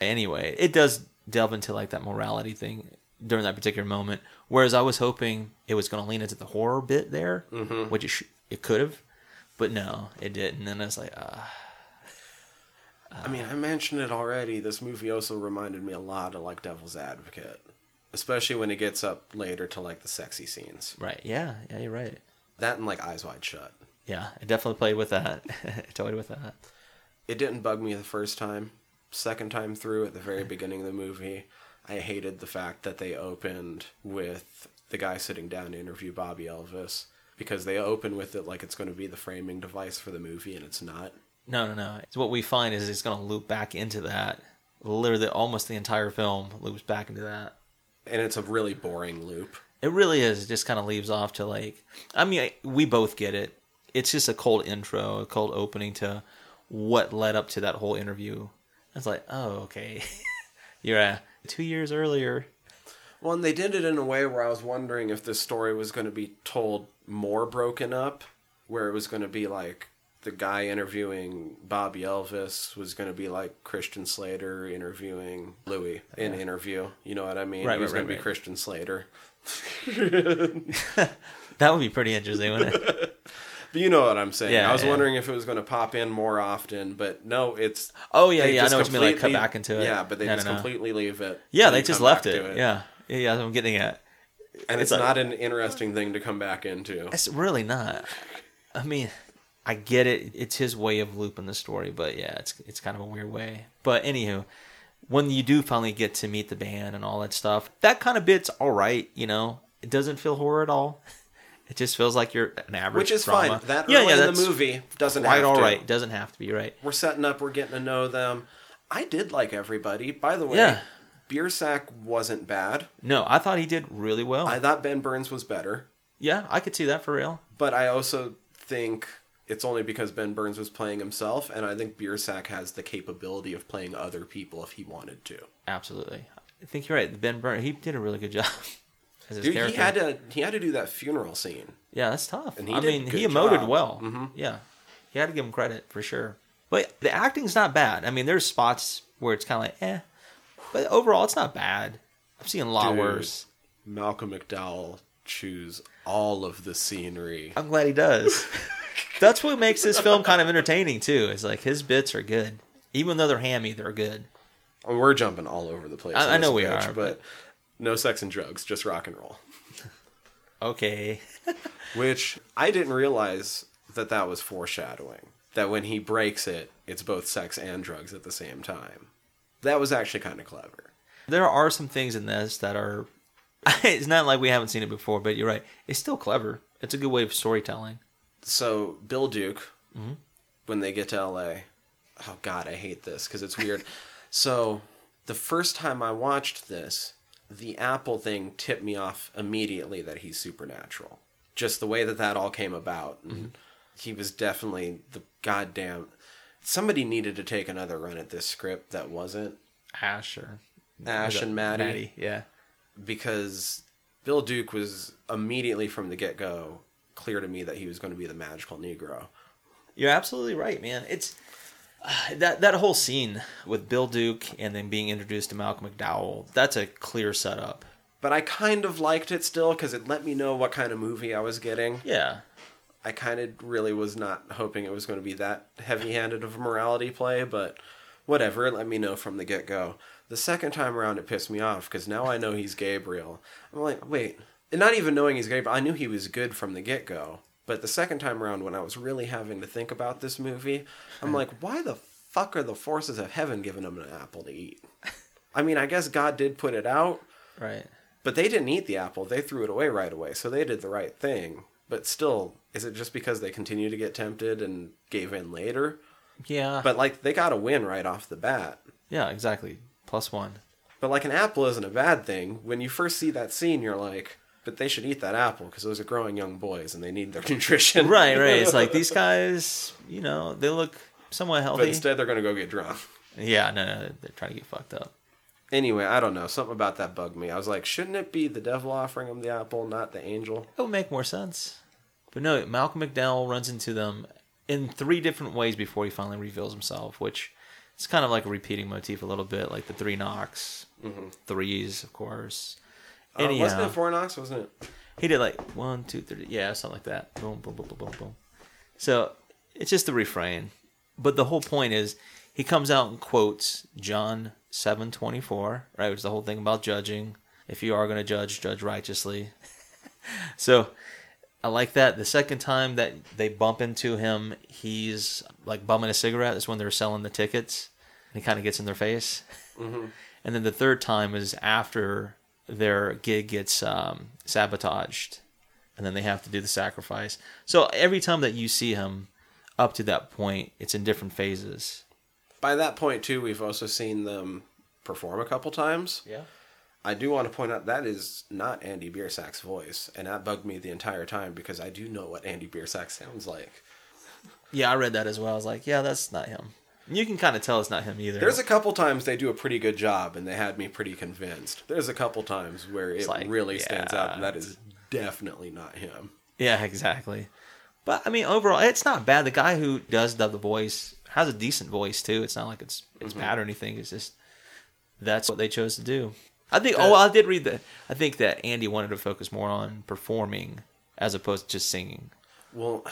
Anyway, it does delve into like that morality thing during that particular moment. Whereas I was hoping it was going to lean into the horror bit there, which it, sh- it could have. But no, it didn't. And then I was like, ah. I mean, I mentioned it already. This movie also reminded me a lot of like Devil's Advocate, especially when it gets up later to like the sexy scenes. Right. Yeah. Yeah, you're right. That and like Eyes Wide Shut. Yeah, I definitely played with that. Toyed with that. It didn't bug me the first time. Second time through, at the very beginning of the movie, I hated the fact that they opened with the guy sitting down to interview Bobby Elvis because they open with it like it's going to be the framing device for the movie, and it's not. No, no, no. It's what we find is it's going to loop back into that. Literally, almost the entire film loops back into that. And it's a really boring loop. It really is. It just kind of leaves off to like. I mean, we both get it. It's just a cold intro, a cold opening to what led up to that whole interview. It's like, oh, okay. You're uh, two years earlier. Well, and they did it in a way where I was wondering if this story was going to be told more broken up, where it was going to be like the guy interviewing Bobby Elvis was going to be like Christian Slater interviewing Louis in interview. You know what I mean? Right, he was right, going to be. Christian Slater. That would be pretty interesting, wouldn't it? But you know what I'm saying. Yeah, I was yeah. wondering if it was going to pop in more often, but no, it's. Oh yeah, yeah. I know what you mean. Like cut back into it. Yeah, but they No, just no, no. completely leave it. Yeah, they just left back it. Yeah, yeah. yeah, That's what I'm getting at. and it's, It's like- not an interesting thing to come back into. It's really not. I mean, I get it. It's his way of looping the story, but yeah, it's it's kind of a weird way. But anywho, when you do finally get to meet the band and all that stuff, that kind of bit's all right. You know, it doesn't feel horror at all. It just feels like you're an average, Which is drama. fine. That yeah, early yeah, in the movie doesn't quite have all to. right. Doesn't have to be right. We're setting up. We're getting to know them. I did like everybody. By the way, Yeah. Biersack wasn't bad. No, I thought he did really well. I thought Ben Burns was better, yeah, I could see that for real. but I also think it's only because Ben Burns was playing himself, and I think Biersack has the capability of playing other people if he wanted to. Absolutely, I think you're right. Ben Burns, he did a really good job Dude, he had to he had to do that funeral scene. Yeah, that's tough. And he I mean, he emoted job. well. Mhm. Yeah, he had to give him credit for sure. But the acting's not bad. I mean, there's spots where it's kind of like, eh, but overall, it's not bad. I've seen a lot Dude. worse. Malcolm McDowell chews all of the scenery. I'm glad he does. That's what makes this film kind of entertaining too. It's like his bits are good, even though they're hammy, they're good. We're jumping all over the place. I- I know we are, but no sex and drugs, just rock and roll. Okay, Which I didn't realize that that was foreshadowing. That when he breaks it, it's both sex and drugs at the same time. That was actually kind of clever. There are some things in this that are. It's not like we haven't seen it before, but you're right. It's still clever. It's a good way of storytelling. So Bill Duke, mm-hmm. when they get to L.A. Oh God, I hate this because it's weird. so the first time I watched this, the Apple thing tipped me off immediately that he's supernatural. Just the way that that all came about, and mm-hmm. he was definitely the goddamn. Somebody needed to take another run at this script that wasn't Ash or Ash and Maddie. Yeah. because Bill Duke was immediately from the get go clear to me that he was going to be the magical Negro. You're absolutely right, man. It's uh, that that whole scene with Bill Duke and then being introduced to Malcolm McDowell. That's a clear setup. But I kind of liked it still because it let me know what kind of movie I was getting. Yeah. I kind of really was not hoping it was going to be that heavy handed of a morality play, but whatever, it let me know from the get go. The second time around, it pissed me off because now I know he's Gabriel. I'm like, wait, and not even knowing he's Gabriel, I knew he was good from the get go. But the second time around, when I was really having to think about this movie, I'm like, why the fuck are the forces of heaven giving him an apple to eat? I mean, I guess God did put it out, Right. but they didn't eat the apple. They threw it away right away. So they did the right thing. But still, is it just because they continue to get tempted and gave in later? Yeah. But like they got a win right off the bat. yeah, exactly. Plus one. But like an apple isn't a bad thing. When you first see that scene, you're like, but they should eat that apple because those are growing young boys and they need their nutrition. Right, right. It's like these guys, you know, they look somewhat healthy. But instead, they're gonna go get drunk. yeah, no, no, they're trying to get fucked up. Anyway, I don't know. Something about that bugged me. I was like, shouldn't it be the devil offering him the apple, not the angel? It would make more sense. But no, Malcolm McDowell runs into them in three different ways before he finally reveals himself, which it's kind of like a repeating motif a little bit, like the three knocks, mm-hmm. threes, of course. Uh, Anyhow, wasn't it four knocks? Wasn't it? he did like one, two, three, yeah, something like that. Boom, boom, boom, boom, boom, boom. So it's just the refrain, but the whole point is he comes out and quotes John seven twenty four, right? Which is the whole thing about judging. If you are going to judge, judge righteously. so I like that. The second time that they bump into him, he's like bumming a cigarette. That's when they're selling the tickets. And he kind of gets in their face. And then the third time is after their gig gets um, sabotaged, and then they have to do the sacrifice. So every time that you see him up to that point, it's in different phases. By that point, too, we've also seen them perform a couple times. Yeah. I do want to point out that is not Andy Biersack's voice, and that bugged me the entire time because I do know what Andy Biersack sounds like. Yeah, I read that as well. I was like, yeah, that's not him. You can kind of tell it's not him either. There's a couple times they do a pretty good job, and they had me pretty convinced. There's a couple times where it like, really stands out, and that is definitely not him. Yeah, exactly. But I mean, overall, it's not bad. The guy who does dub the voice has a decent voice too. It's not like it's it's mm-hmm. bad or anything. It's just that's what they chose to do. I think. oh, I did read that. I think that Andy wanted to focus more on performing as opposed to just singing. Well,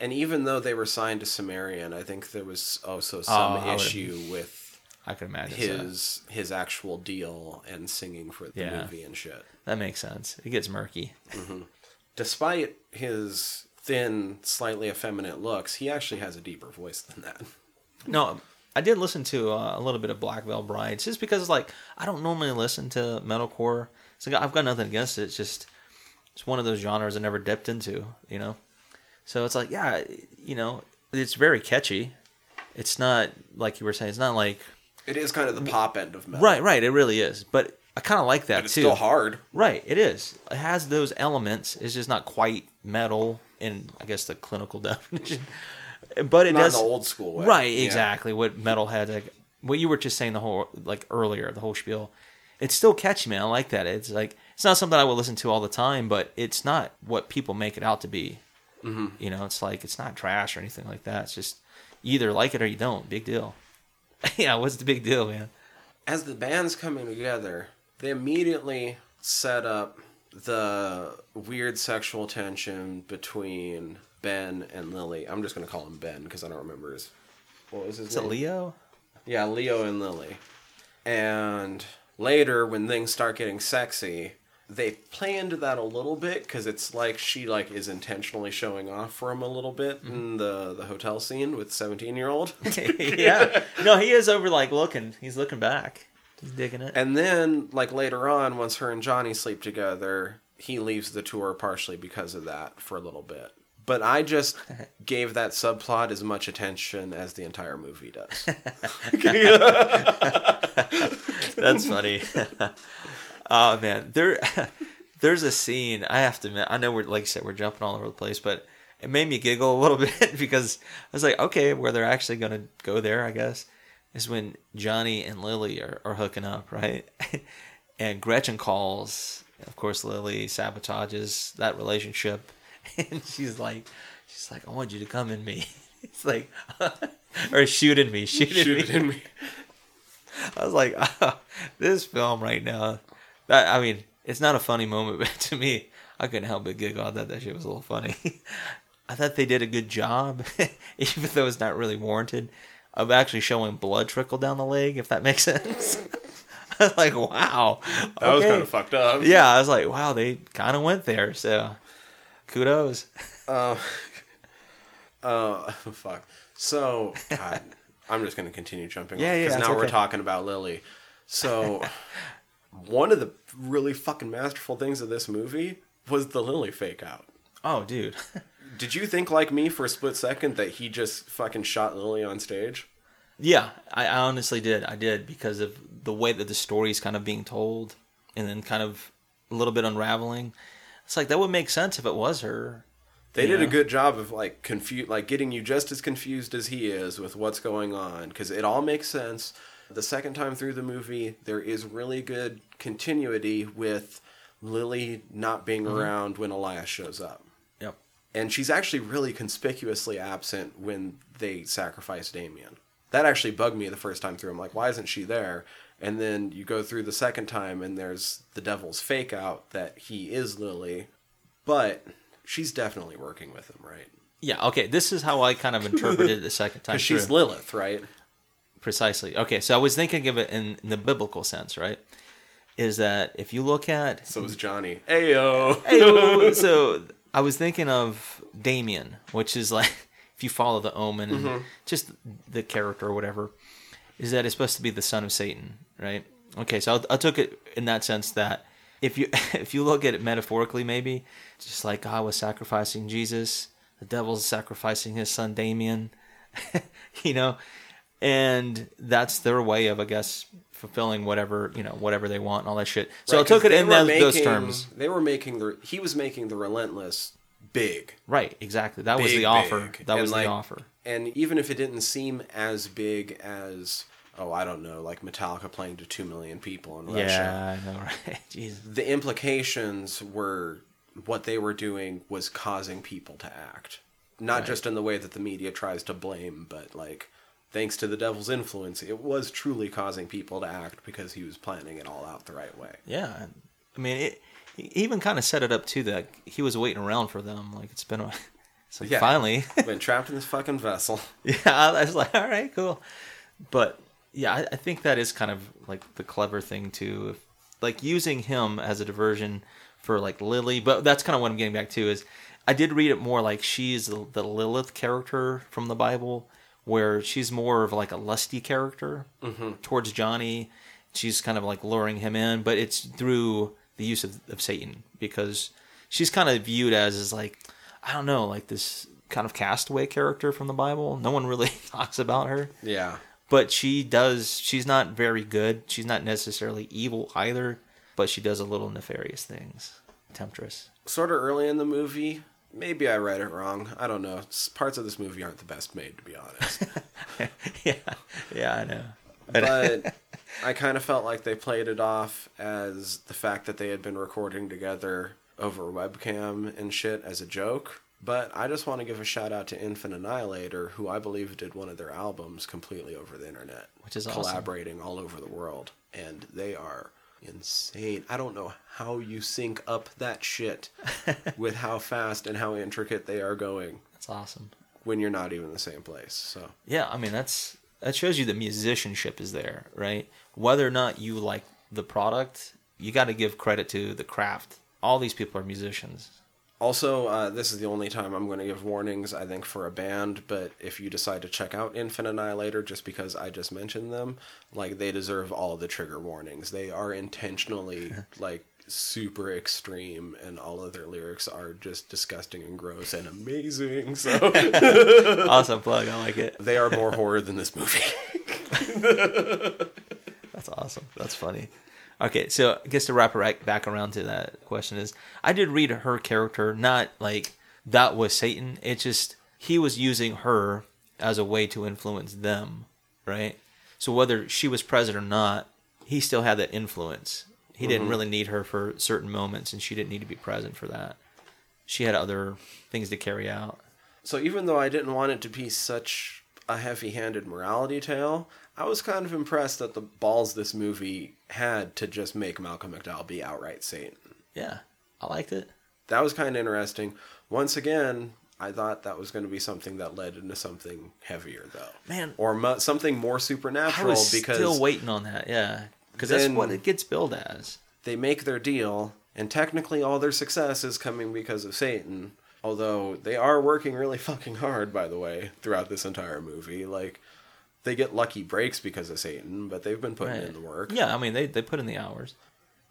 and even though they were signed to Sumerian, I think there was also some Oh, I issue with I can imagine so. his his actual deal and singing for the Yeah. movie and shit. That makes sense. It gets murky. Despite his thin, slightly effeminate looks, he actually has a deeper voice than that. No, I did listen to uh, a little bit of Black Veil Brides just because, like, I don't normally listen to metalcore. So I've got nothing against it. It's just it's one of those genres I never dipped into, you know. So it's like, yeah, you know, it's very catchy. It's not like you were saying. It's not like It is kind of the mm. pop end of metal. right, right. It really is. But I kind of like that But it's too. still hard. Right, it is. It has those elements. It's just not quite metal in, I guess, the clinical definition. But it Not in does the old school way. Right, Yeah. exactly. What metal had, like, what you were just saying the whole like earlier, the whole spiel. It's still catchy, man. I like that. It's like it's not something I would listen to all the time, but it's not what people make it out to be. Mm-hmm. You know, it's like it's not trash or anything like that. It's just either like it or you don't. Big deal. yeah, what's the big deal, man? As the band's coming together, they immediately set up the weird sexual tension between Ben and Lily. I'm just going to call him Ben because I don't remember his. What was his Is it name? Leo? Yeah, Leo and Lily. And later, when things start getting sexy, they play into that a little bit because it's like she like is intentionally showing off for him a little bit mm-hmm. in the the hotel scene with 17 year old yeah. No, he is over like looking. He's looking back. He's digging it. and then like later on once her and johnny sleep together he leaves the tour partially because of that for a little bit but i just gave that subplot as much attention as the entire movie does That's funny. Oh man, there, there's a scene. I have to admit, I know we're like I said, we're jumping all over the place, but it made me giggle a little bit because I was like, okay, where they're actually gonna go there, I guess, is when Johnny and Lily are, are hooking up, right? and Gretchen calls. Of course, Lily sabotages that relationship, and she's like, she's like, I want you to come in me. It's like, or shoot in me, shoot, in me. shoot in me I was like, oh, this film right now. That I mean, it's not a funny moment, but to me, I couldn't help but giggle. I thought that shit was a little funny. I thought they did a good job, even though it's not really warranted, of actually showing blood trickle down the leg. If that makes sense. I was like, wow, that was kind of fucked up Yeah, I was like, wow, they kind of went there. So, kudos. Uh, uh, fuck. So, God, I'm just going to continue jumping. Yeah, yeah, Because now we're talking about Lily. So, one of the really fucking masterful things of this movie was the Lily fake out. Oh, dude. Did you think like me for a split second that he just fucking shot Lily on stage? Yeah, I, I honestly did. I did because of the way that the story is kind of being told, and then kind of a little bit unraveling. It's like that would make sense if it was her. They did a good job of like confuse, like getting you just as confused as he is with what's going on because it all makes sense. The second time through the movie, there is really good continuity with Lily not being mm-hmm. around when Elias shows up, Yep. and she's actually really conspicuously absent when they sacrifice Damien. That actually bugged me the first time through. I'm like, why isn't she there? And then you go through the second time, and there's the devil's fake out that he is Lily, but she's definitely working with him, right? Yeah. Okay. This is how I kind of interpreted it the second time. Because she's. Lilith, right? Precisely. Okay. So I was thinking of it in, in the biblical sense, right? Is that if you look at So is Johnny. Ayo. Hey, so I was thinking of Damien, which is like if you follow the Omen and mm-hmm. just the character or whatever, is that it's supposed to be the son of Satan, right? Okay, so I, I took it in that sense that if you if you look at it metaphorically, maybe just like God was sacrificing Jesus, the devil's sacrificing his son Damien, you know, and that's their way of, I guess, fulfilling whatever you know whatever they want and all that shit. So Right, I took it in those, those terms. They were making the. He was making the relentless big. Right, exactly. That was the offer. big. That And, was like, the offer. And even if it didn't seem as big as, oh, I don't know, like Metallica playing to two million people in Russia, Yeah, I know, right? Jesus. the implications were what they were doing was causing people to act. Not Right. just in the way that the media tries to blame, but like thanks to the devil's influence, it was truly causing people to act because he was planning it all out the right way. Yeah, I mean, it, he even kind of set it up too that he was waiting around for them. Like it's been a, like Yeah. finally, Been trapped in this fucking vessel. yeah. I was like, all right, cool. But yeah, I, I think that is kind of like the clever thing too, if, like using him as a diversion for like Lily. But that's kind of what I'm getting back to is I did read it more like she's the, the Lilith character from the Bible, where she's more of like a lusty character mm-hmm. towards Johnny. She's kind of like luring him in, but it's through the use of, of Satan because she's kind of viewed as as like I don't know, like this kind of castaway character from the Bible. No one really talks about her Yeah. but she does she's not very good she's not necessarily evil either but she does a little nefarious things temptress Sort of early in the movie, maybe I read it wrong. I don't know. Parts of this movie aren't the best made, to be honest. yeah yeah i know but I kind of felt like they played it off as the fact that they had been recording together over webcam and shit as a joke. But I just want to give a shout out to Infant Annihilator, who I believe did one of their albums completely over the internet, Which is awesome. collaborating all over the world, and they are insane. I don't know how you sync up that shit with how fast and how intricate they are going that's awesome when you're not even the same place. So yeah i mean that's that shows you the musicianship is there right whether or not you like the product you got to give credit to the craft. All these people are musicians. Also, uh, this is the only time I'm going to give warnings, I think, for a band, but if you decide to check out Infant Annihilator just because I just mentioned them, like, they deserve all the trigger warnings. They are intentionally, like, super extreme, and all of their lyrics are just disgusting and gross and amazing, so awesome plug. I like it. they are more horror than this movie. That's awesome. That's funny. Okay, so I guess to wrap it right back around to that question is, I did read her character, not like that was Satan. It's just he was using her as a way to influence them, right? So whether she was present or not, he still had that influence. He didn't mm-hmm. really need her for certain moments, and she didn't need to be present for that. She had other things to carry out. So even though I didn't want it to be such a heavy-handed morality tale, I was kind of impressed at the balls this movie had to just make Malcolm McDowell be outright Satan. Yeah, I liked it. That was kind of interesting. Once again, I thought that was going to be something that led into something heavier, though. Man. or mo- something more supernatural. I was because still waiting on that. Yeah, because that's what it gets billed as. they make their deal, and technically all their success is coming because of Satan. Although they are working really fucking hard, by the way, throughout this entire movie. Like, they get lucky breaks because of Satan, but they've been putting Right. in the work. Yeah, I mean they they put in the hours.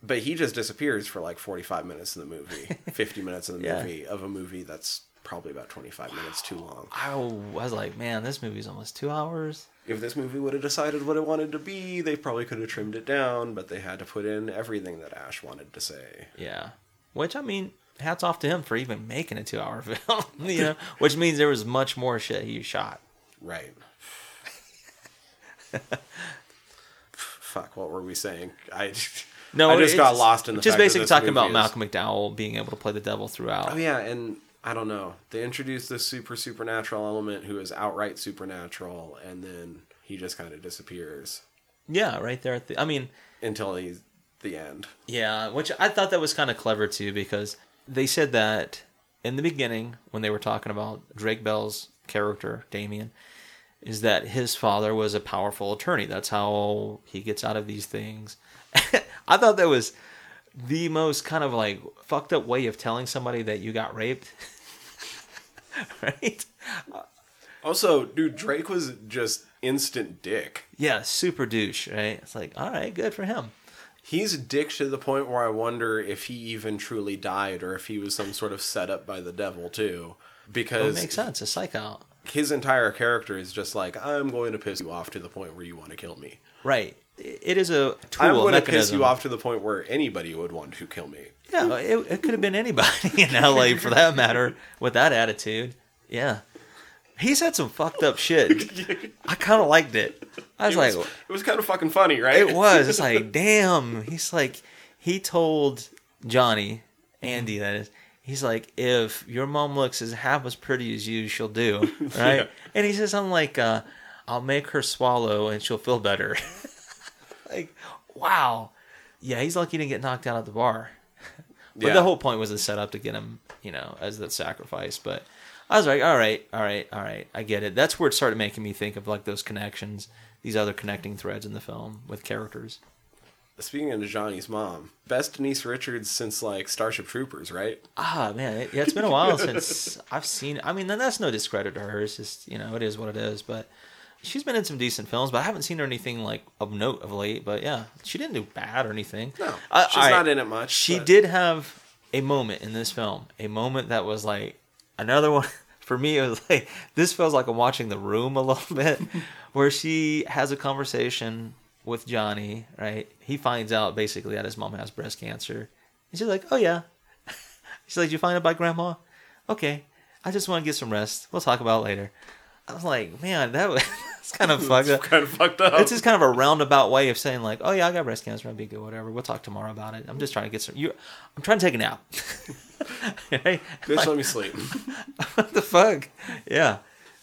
But he just disappears for like 45 minutes in the movie, 50 minutes in the Yeah. movie, of a movie that's probably about 25 minutes too long. I was like, man, this movie's almost two hours. If this movie would have decided what it wanted to be, they probably could have trimmed it down, but they had to put in everything that Ash wanted to say. Yeah, which I mean, hats off to him for even making a two-hour film. you know, which means there was much more shit he shot. Right. Fuck, what were we saying? I No, I just got lost in the just basically talking about is- Malcolm McDowell being able to play the devil throughout. Oh yeah, and I don't know. They introduced this super supernatural element who is outright supernatural, and then he just kind of disappears Yeah, right there. At the, I mean, until he's the end. Yeah, which I thought that was kind of clever too because they said that in the beginning when they were talking about Drake Bell's character, Damien, is that his father was a powerful attorney. That's how he gets out of these things. I thought that was the most kind of like fucked up way of telling somebody that you got raped. right? Also, dude, Drake was just instant dick. Yeah, super douche, right? It's like, all right, good for him. He's dick to the point where I wonder if he even truly died or if he was some sort of setup by the devil too. Because It makes sense. A psych out. His entire character is just like, I'm going to piss you off to the point where you want to kill me. Right. It is a tool, I'm going to piss you off to the point where anybody would want to kill me. Yeah, it, it could have been anybody in LA for that matter with that attitude. Yeah. He said some fucked up shit. I kind of liked it. I was It like, it was kind of fucking funny, right? it was. It's like, damn. He's like, he told Johnny, Andy, that is, he's like, if your mom looks as half as pretty as you, she'll do. Right? Yeah. And he says I'm like, uh, I'll make her swallow and she'll feel better. like, wow. Yeah, he's lucky he didn't get knocked out at the bar. But Yeah. the whole point was to set up to get him, you know, as the sacrifice. But I was like, all right, all right, all right, I get it. That's where it started making me think of like those connections, these other connecting threads in the film with characters. Speaking of Johnny's mom, best Denise Richards since like Starship Troopers, right? Ah, man, it, yeah, it's been a while since I've seen. I mean, that's no discredit to her. It's just you know, it is what it is. But she's been in some decent films, but I haven't seen her anything like of note of late. But yeah, she didn't do bad or anything. No, Uh, she's right. not in it much. She but- did have a moment in this film, a moment that was like another one for me. It was like this feels like I'm watching The Room a little bit, where she has a conversation with Johnny. Right, he finds out basically that his mom has breast cancer, and she's like, "Oh yeah." She's like, "Did you find it by grandma?" Okay, I just want to get some rest. We'll talk about it later. I was like, man, that was kind of fucked up. kind of fucked up. It's just kind of a roundabout way of saying like, oh yeah, I got breast cancer. I'll be good. Whatever. We'll talk tomorrow about it. I'm just trying to get some. You, I'm trying to take a nap. Right? Bitch, let me sleep. what the fuck? Yeah,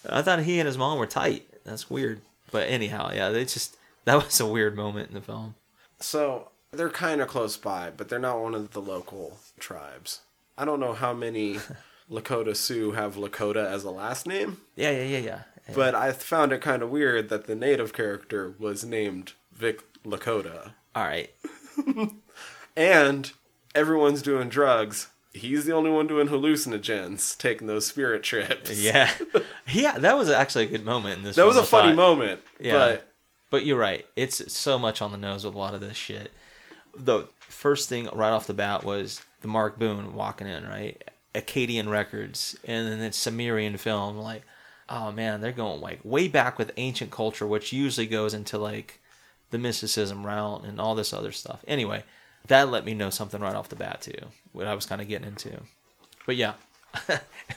I thought he and his mom were tight. That's weird. But anyhow, yeah, they just that was a weird moment in the film. So they're kind of close by, but they're not one of the local tribes. I don't know how many Lakota Sioux have Lakota as a last name, Yeah, yeah, yeah, yeah. yeah. but I found it kind of weird that the native character was named Vic Lakota. all right. and everyone's doing drugs. He's the only one doing hallucinogens, taking those spirit trips. Yeah, yeah, that was actually a good moment in this. that was a I funny thought. moment. Yeah. but But you're right. It's so much on the nose with a lot of this shit. The first thing right off the bat was the Mark Boone walking in, right? Acadian Records, and then it's Sumerian film. Like, oh man, they're going like way back with ancient culture, which usually goes into like the mysticism route and all this other stuff. Anyway, that let me know something right off the bat too, what I was kind of getting into. But yeah,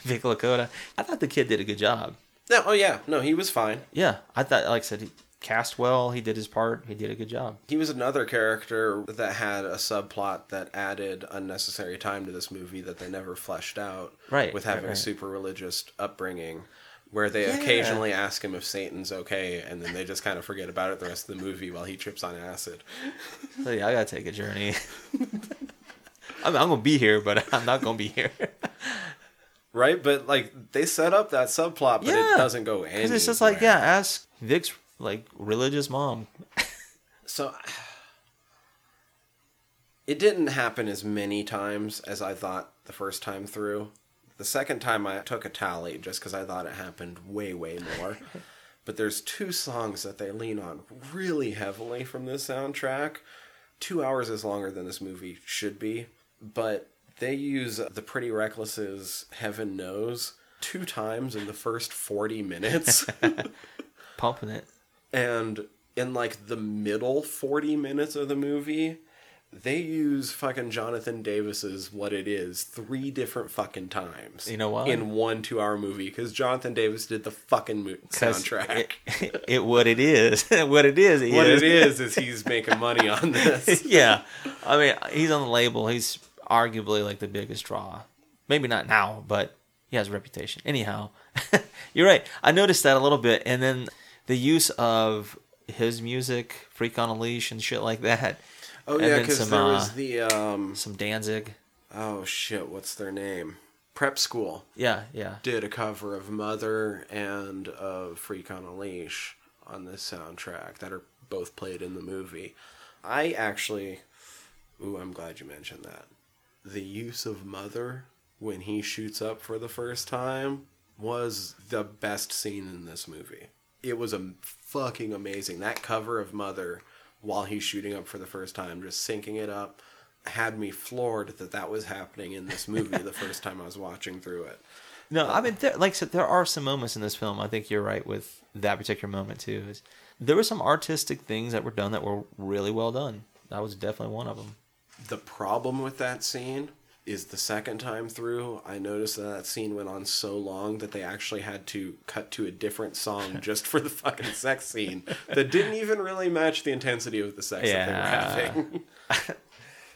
Vic Lakota, I thought the kid did a good job. no, oh yeah, no, he was fine. Yeah, I thought, like I said, he cast well. He did his part. He did a good job. He was another character that had a subplot that added unnecessary time to this movie that they never fleshed out. Right, With right, having a super religious upbringing, where they Yeah. occasionally ask him if Satan's okay, and then they just kind of forget about it the rest of the movie while he trips on acid. So yeah, I gotta take a journey. I'm, I'm gonna be here, but I'm not gonna be here. Right? But, like, they set up that subplot, but Yeah. it doesn't go anywhere. It's just like, yeah, ask Vic's like religious mom. So it didn't happen as many times as I thought the first time through. The second time I took a tally just because I thought it happened way, way more. but there's two songs that they lean on really heavily from this soundtrack. Two hours is longer than this movie should be, but they use the Pretty Reckless's Heaven Knows two times in the first 40 minutes. pumping it. And in like the middle 40 minutes of the movie, they use fucking Jonathan Davis's What It Is three different fucking times. You know why? In one two hour movie because Jonathan Davis did the fucking mo- soundtrack. It, it, what it is, what it is, what it is is he's making money on this. yeah, I mean, he's on the label. He's arguably like the biggest draw. Maybe not now, but he has a reputation. Anyhow, you're right. I noticed that a little bit, and then the use of his music, "Freak on a Leash" and shit like that. Oh And yeah, because there uh, was the um Some Danzig. oh shit, what's their name? Prep School Yeah, yeah. did a cover of Mother and of Freak on a Leash on this soundtrack that are both played in the movie. I actually, ooh, I'm glad you mentioned that. The use of Mother when he shoots up for the first time was the best scene in this movie. It was a fucking amazing. That cover of Mother while he's shooting up for the first time, just syncing it up, had me floored that that was happening in this movie the first time I was watching through it. No, I uh, mean, there, like I said, there are some moments in this film. I think you're right with that particular moment too. Is there were some artistic things that were done that were really well done. That was definitely one of them. The problem with that scene is the second time through, I noticed that that scene went on so long that they actually had to cut to a different song just for the fucking sex scene that didn't even really match the intensity of the sex Yeah. that they were having.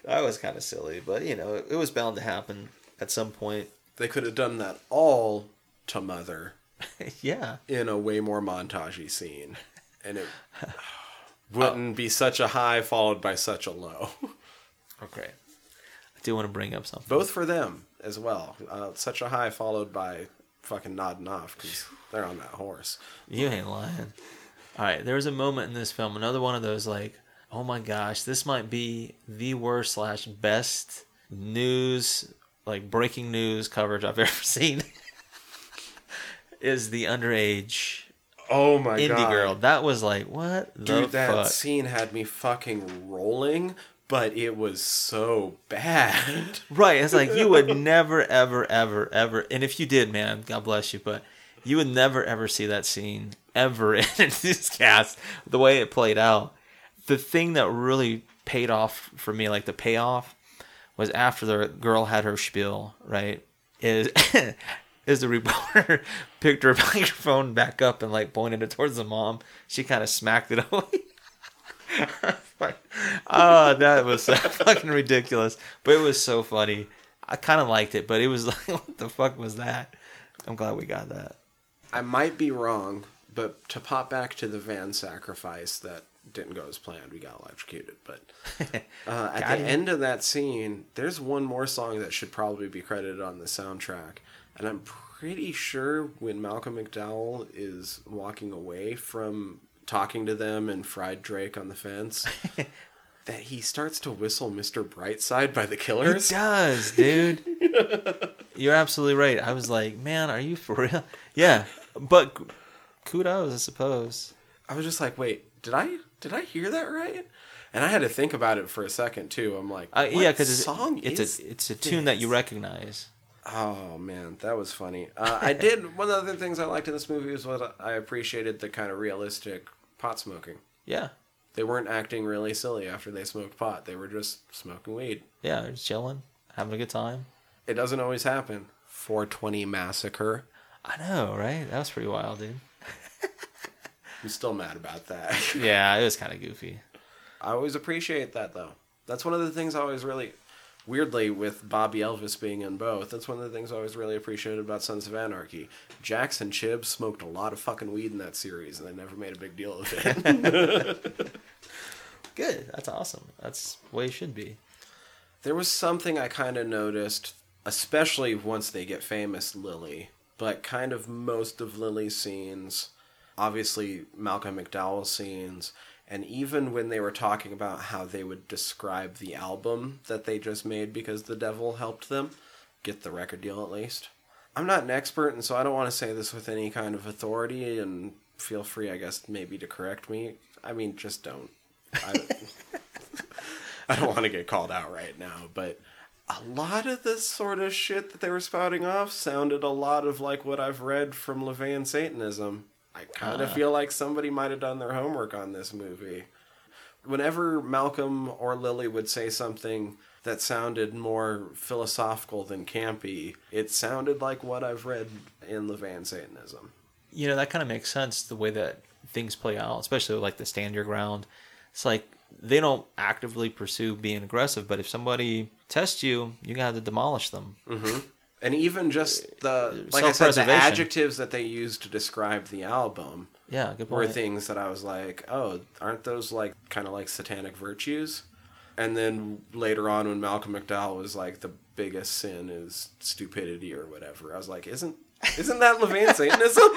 That was kind of silly, but you know, it was bound to happen at some point. They could have done that all to Mother yeah, in a way more montagey scene, and it wouldn't be such a high followed by such a low. okay. I do want to bring up something. Both for them as well. Uh, such a high followed by fucking nodding off because they're on that horse. You ain't lying. All right, there was a moment in this film, another one of those like, oh my gosh, this might be the worst slash best news, like breaking news coverage I've ever seen. is the underage Oh my indie girl? That was like, what Dude, that fuck? scene had me fucking rolling, but it was so bad. Right, it's like you would never, ever, ever, ever, and if you did, man, God bless you, but you would never, ever see that scene ever in this cast. The way it played out, the thing that really paid off for me, like the payoff, was after the girl had her spiel. Right, is is the reporter picked her microphone back up and like pointed it towards the mom. She kind of smacked it away. oh, that was so fucking ridiculous. But it was so funny. I kind of liked it, but it was like, what the fuck was that? I'm glad we got that. I might be wrong, but to pop back to the van sacrifice that didn't go as planned, we got electrocuted. But uh, at the him. end of that scene, there's one more song that should probably be credited on the soundtrack. And I'm pretty sure when Malcolm McDowell is walking away from talking to them and fried Drake on the fence, that he starts to whistle Mr. Brightside by the It Killers. does, dude. You're absolutely right. I was like, man, are you for real? Yeah, but kudos, I suppose. I was just like, wait, did I did I hear that right? And I had to think about it for a second too. I'm like, Uh, yeah, because it's, song it's is a it's a tune that you recognize. Oh man, that was funny. Uh, I did one of the other things I liked in this movie was what I appreciated the kind of realistic pot smoking. Yeah, They weren't acting really silly after they smoked pot. They were just smoking weed. yeah, they're just chilling, having a good time. It doesn't always happen. 420 massacre. I know, right? That was pretty wild, dude. I'm still mad about that. Yeah, it was kind of goofy. I always appreciate that though. That's one of the things I always really weirdly with Bobby Elvis being in both. That's one of the things I always really appreciated about Sons of Anarchy. Jackson Chibb smoked a lot of fucking weed in that series and they never made a big deal of it. Good. That's awesome. That's the way it should be. there was something I kind of noticed, especially once they get famous Lily, but kind of most of Lily's scenes, obviously Malcolm McDowell's scenes, and even when they were talking about how they would describe the album that they just made because the devil helped them get the record deal at least. I'm not an expert, and so I don't want to say this with any kind of authority, and feel free, I guess, maybe to correct me. I mean, just don't. I, I don't want to get called out right now, but a lot of this sort of shit that they were spouting off sounded a lot of like what I've read from LaVeyan Satanism. I kind of Ah. feel like somebody might have done their homework on this movie. Whenever Malcolm or Lily would say something that sounded more philosophical than campy, it sounded like what I've read in LaVeyan Satanism. You know, that kind of makes sense the way that things play out, especially like the stand your ground. It's like they don't actively pursue being aggressive, but if somebody tests you, you have to demolish them. And even just the like I said, the adjectives that they used to describe the album Yeah, good were things that I was like, oh, aren't those like kind of like satanic virtues? And then later on, when Malcolm McDowell was like, the biggest sin is stupidity or whatever, I was like, isn't isn't that LaVeyan Satanism?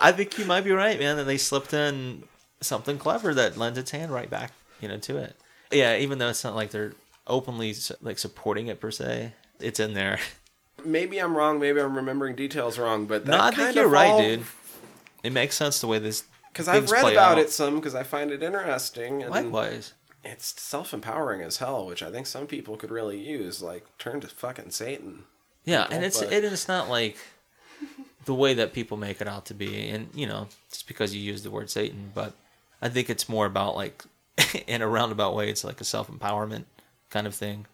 I think you might be right, man. That they slipped in something clever that lends its hand right back, you know, to it. Yeah, even though it's not like they're openly like supporting it per se, it's in there. Maybe I'm wrong. Maybe I'm remembering details wrong. But that no, I think you're right, all- dude. It makes sense the way this Because I've read about out. it some because I find it interesting. And Likewise. It's self empowering as hell, which I think some people could really use. Like, turn to fucking Satan. Yeah, people, and it's but- it, it's not like the way that people make it out to be, and you know, just because you use the word Satan, but I think it's more about like in a roundabout way, it's like a self empowerment kind of thing.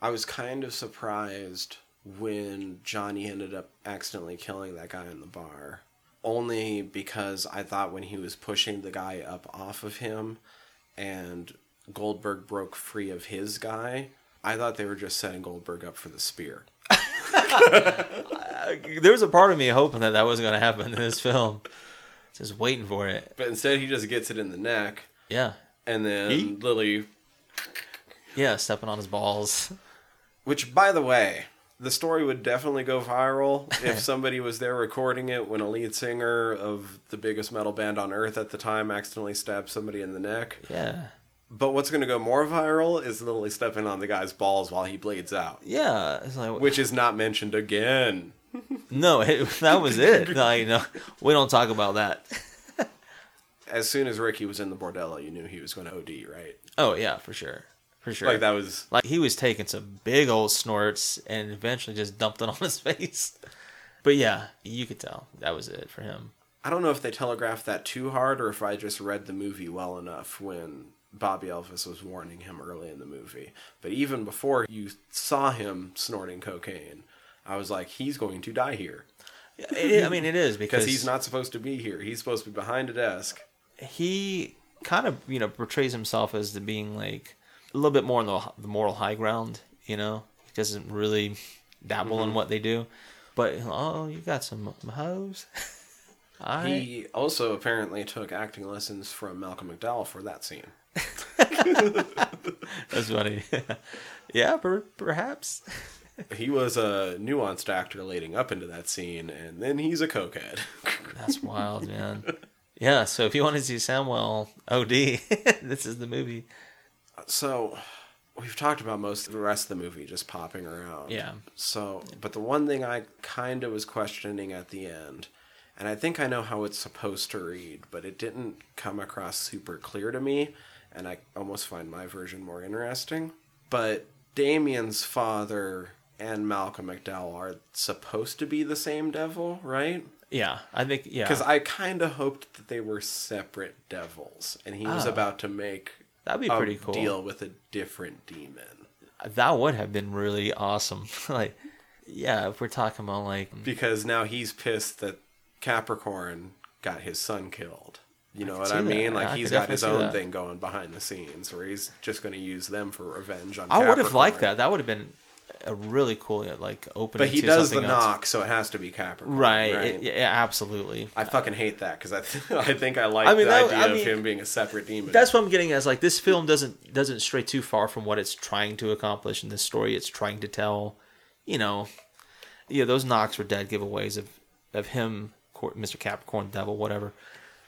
I was kind of surprised when Johnny ended up accidentally killing that guy in the bar. Only because I thought when he was pushing the guy up off of him and Goldberg broke free of his guy, I thought they were just setting Goldberg up for the spear. There was a part of me hoping that that wasn't going to happen in this film, just waiting for it. But instead, he just gets it in the neck, Yeah, and then He- Lily. yeah, stepping on his balls. Which, by the way, the story would definitely go viral if somebody was there recording it when a lead singer of the biggest metal band on earth at the time accidentally stabbed somebody in the neck. Yeah, But what's going to go more viral is literally stepping on the guy's balls while he bleeds out, yeah. It's like which is not mentioned again. no, it, that was it. No, we don't talk about that. As soon as Ricky was in the bordello, you knew he was going to OD, right? Oh yeah, for sure, for sure. Like that was Like he was taking some big old snorts and eventually just dumped it on his face. But yeah, you could tell that was it for him. I don't know if they telegraphed that too hard or if I just read the movie well enough when Bobby Elvis was warning him early in the movie. But even before you saw him snorting cocaine, I was like, he's going to die here It- I mean, it is because he's not supposed to be here. He's supposed to be behind a desk. He kind of you know portrays himself as the being like a little bit more on the, the moral high ground. You know, he doesn't really dabble in mm-hmm. what they do. But oh, you got some hoes. Right. He also apparently took acting lessons from Malcolm McDowell for that scene. That's funny. yeah, per, perhaps. He was a nuanced actor leading up into that scene, and then he's a cokehead. That's wild, man. Yeah, so if you want to see Samuel OD, this is the movie. So, we've talked about most of the rest of the movie just popping around. Yeah. So, but the one thing I kind of was questioning at the end, and I think I know how it's supposed to read, but it didn't come across super clear to me, and I almost find my version more interesting. But Damien's father and Malcolm McDowell are supposed to be the same devil, right? Yeah, I think yeah. Because I kind of hoped that they were separate devils, and he was Ah. about to make That'd be pretty cool. deal with a different demon. that would have been really awesome. like, yeah, if we're talking about like, mm. because now he's pissed that Capricorn got his son killed. You know what I mean? Yeah, Like I he's got his own that. thing going behind the scenes, where he's just going to use them for revenge on. Capricorn. I would have liked that. That would have been a really cool uh, like opening. But he does the else. knock, so it has to be Capricorn, Right. right? it- yeah, absolutely. I fucking hate that because I, th- I think I like I mean, the that- idea I of him being a separate demon. That's what I'm getting at. Is like this film doesn't doesn't stray too far from what it's trying to accomplish in this story. It's trying to tell, you know, yeah, those knocks were dead giveaways of of him, Mr. Capricorn, Devil, whatever,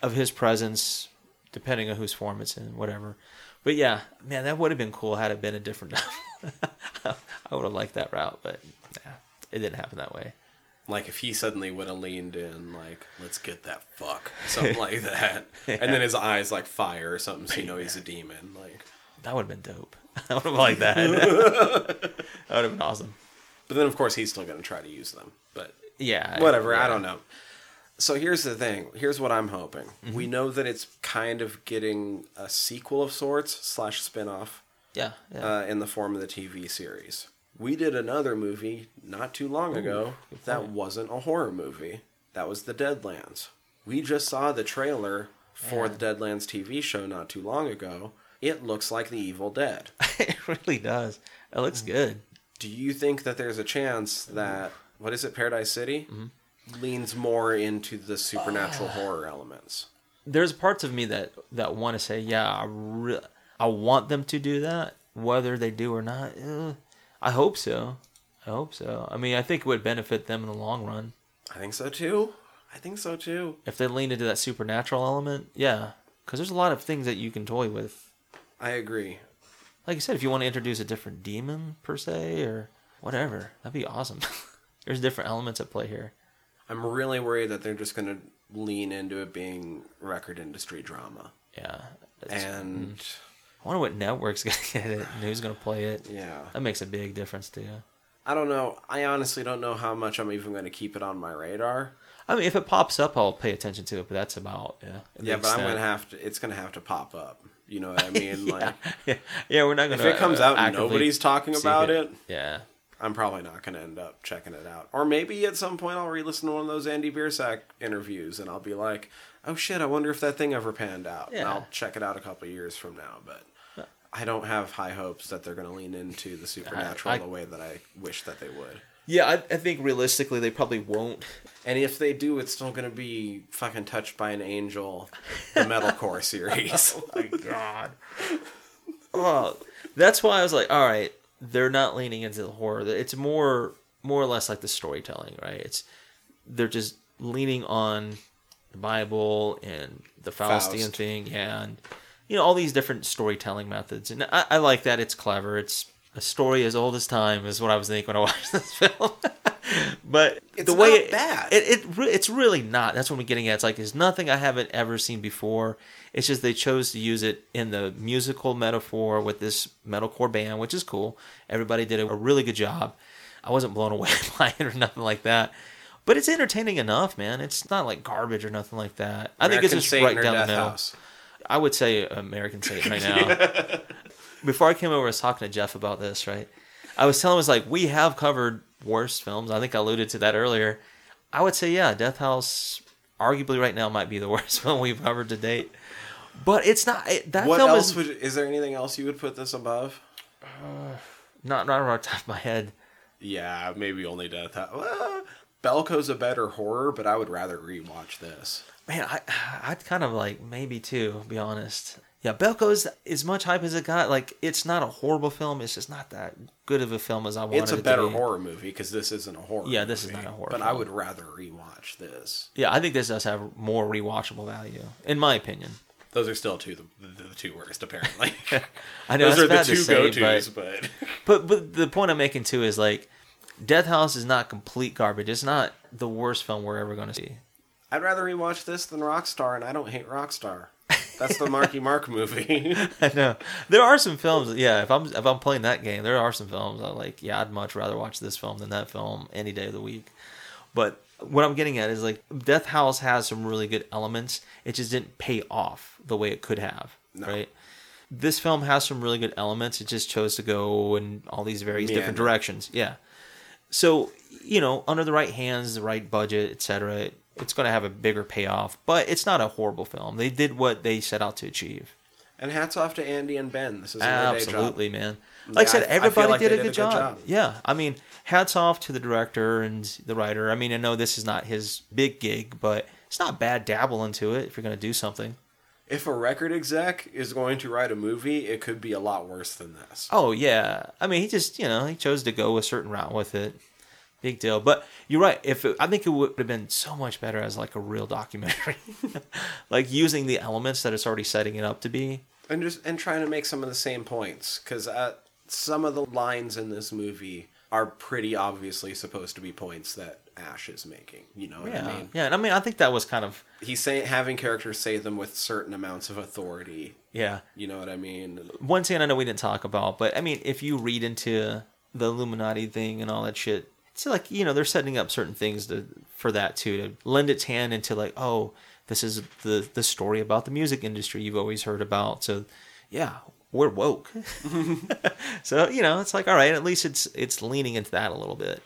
of his presence, depending on whose form it's in, whatever. But yeah, man, that would have been cool had it been a different. I would have liked that route, but yeah, it didn't happen that way. like if he suddenly would have leaned in, like "Let's get that fuck," something like that, and then his eyes like fire or something, so you know he's a demon. Like, That would have been dope. I would have liked that. that would have been awesome. but then of course he's still going to try to use them. But Yeah. whatever yeah. i don't know so here's the thing here's what i'm hoping Mm-hmm. we know that it's kind of getting a sequel of sorts slash spin-off Yeah. yeah. uh, in the form of the tv series we did another movie not too long ago that wasn't a horror movie that was the deadlands we just saw the trailer for Yeah. the deadlands tv show not too long ago it looks like the evil dead it really does. It looks good. do you think that there's a chance that what is it paradise city Mm-hmm. Leans more into the supernatural Ah. horror elements There's parts of me that that want to say, yeah, I re- I want them to do that. Whether they do or not, eh, I hope so. I hope so. I mean, I think it would benefit them in the long run i think so too i think so too if they lean into that supernatural element. Yeah, because there's a lot of things that you can toy with. i agree Like I said, if you want to introduce a different demon per se or whatever, that'd be awesome. there's different elements at play here. I'm really worried that they're just going to lean into it being record industry drama Yeah. And I wonder what network's gonna get it and who's gonna play it. yeah That makes a big difference too. i don't know i honestly don't know how much i'm even going to keep it on my radar I mean, if it pops up, I'll pay attention to it. But that's about yeah. yeah but i'm going to have to it's going to have to pop up you know what i mean like yeah, yeah, we're not gonna. If it comes uh, out and nobody's talking about it yeah, I'm probably not going to end up checking it out. Or maybe at some point I'll re-listen to one of those Andy Biersack interviews and I'll be like, "Oh shit, I wonder if that thing ever panned out." And Yeah. I'll check it out a couple years from now, but I don't have high hopes that they're going to lean into the supernatural I- the way that I wish that they would. yeah. I, I think realistically, they probably won't. And if they do, it's still going to be fucking touched by an angel, the metalcore series. oh My God. oh, that's why I was like, all right, they're not leaning into the horror. It's more, more or less like the storytelling, right? It's they're just leaning on the Bible and the Faustian Faust. thing, yeah, and you know all these different storytelling methods, and I, I like that. It's clever. It's a story as old as time, is what I was thinking when I watched this film. but It's the way not it, bad. It, it it's really not. That's what I'm getting at. It's like it's nothing I haven't ever seen before. It's just they chose to use it in the musical metaphor with this metalcore band, which is cool. Everybody did a really good job. I wasn't blown away by it or nothing like that. But it's entertaining enough, man. It's not like garbage or nothing like that. I think it's American just Satan right or down the Death middle. House. I would say American Satan right now. Before I came over, I was talking to Jeff about this, right? I was telling him, I was like, we have covered worse films. I think I alluded to that earlier. I would say, yeah, Death House, arguably right now, might be the worst film we've covered to date. But it's not. It, that What film else is would? Is there anything else you would put this above? not, not on the top of my head. Yeah, maybe only Death House. Well, uh, Belko's a better horror, but I would rather rewatch this. Man, I, I'd kind of like maybe too, be honest. Yeah, Belko's as much hype as it got. Like, it's not a horrible film. It's just not that good of a film as I wanted It's a better horror movie because this isn't a horror. Yeah, this is not a horror But I would rather rewatch this. Yeah, I think this does have more rewatchable value, in my opinion. Those are still two the, the, the two worst apparently. I know Those that's are the two go tos, but, but but but the point I'm making too is like, Death House is not complete garbage. It's not the worst film we're ever going to see. I'd rather rewatch this than Rockstar, and I don't hate Rockstar. That's the Marky Mark movie. I know there are some films. Yeah, if I'm if I'm playing that game, there are some films I like. Yeah, I'd much rather watch this film than that film any day of the week. But what I'm getting at is like Death House has some really good elements. It just didn't pay off the way it could have. No. Right. This film has some really good elements. It just chose to go in all these various different directions. Yeah. So you know, under the right hands, the right budget, etc., it's going to have a bigger payoff. But it's not a horrible film. They did what they set out to achieve. and hats off to Andy and Ben. This is their day job. Absolutely, man. Like I said, I- I everybody like did a did good, a good job. job. Yeah, I mean, hats off to the director and the writer. I mean, I know this is not his big gig, but it's not bad dabble into it if you're going to do something. If a record exec is going to write a movie, it could be a lot worse than this. Oh yeah, I mean, he just you know he chose to go a certain route with it. Big deal. But you're right. If it, I think it would have been so much better as like a real documentary, like using the elements that it's already setting it up to be. and just and trying to make some of the same points because uh, some of the lines in this movie are pretty obviously supposed to be points that Ash is making. You know what Yeah, I mean? yeah. And I mean, I think that was kind of He's saying having characters say them with certain amounts of authority. yeah. You know what I mean? one thing I know we didn't talk about, but I mean, if you read into the Illuminati thing and all that shit, it's like you know they're setting up certain things to for that too to lend its hand into like, oh, this is the the story about the music industry you've always heard about. So, yeah, we're woke. so you know, it's like all right, at least it's it's leaning into that a little bit.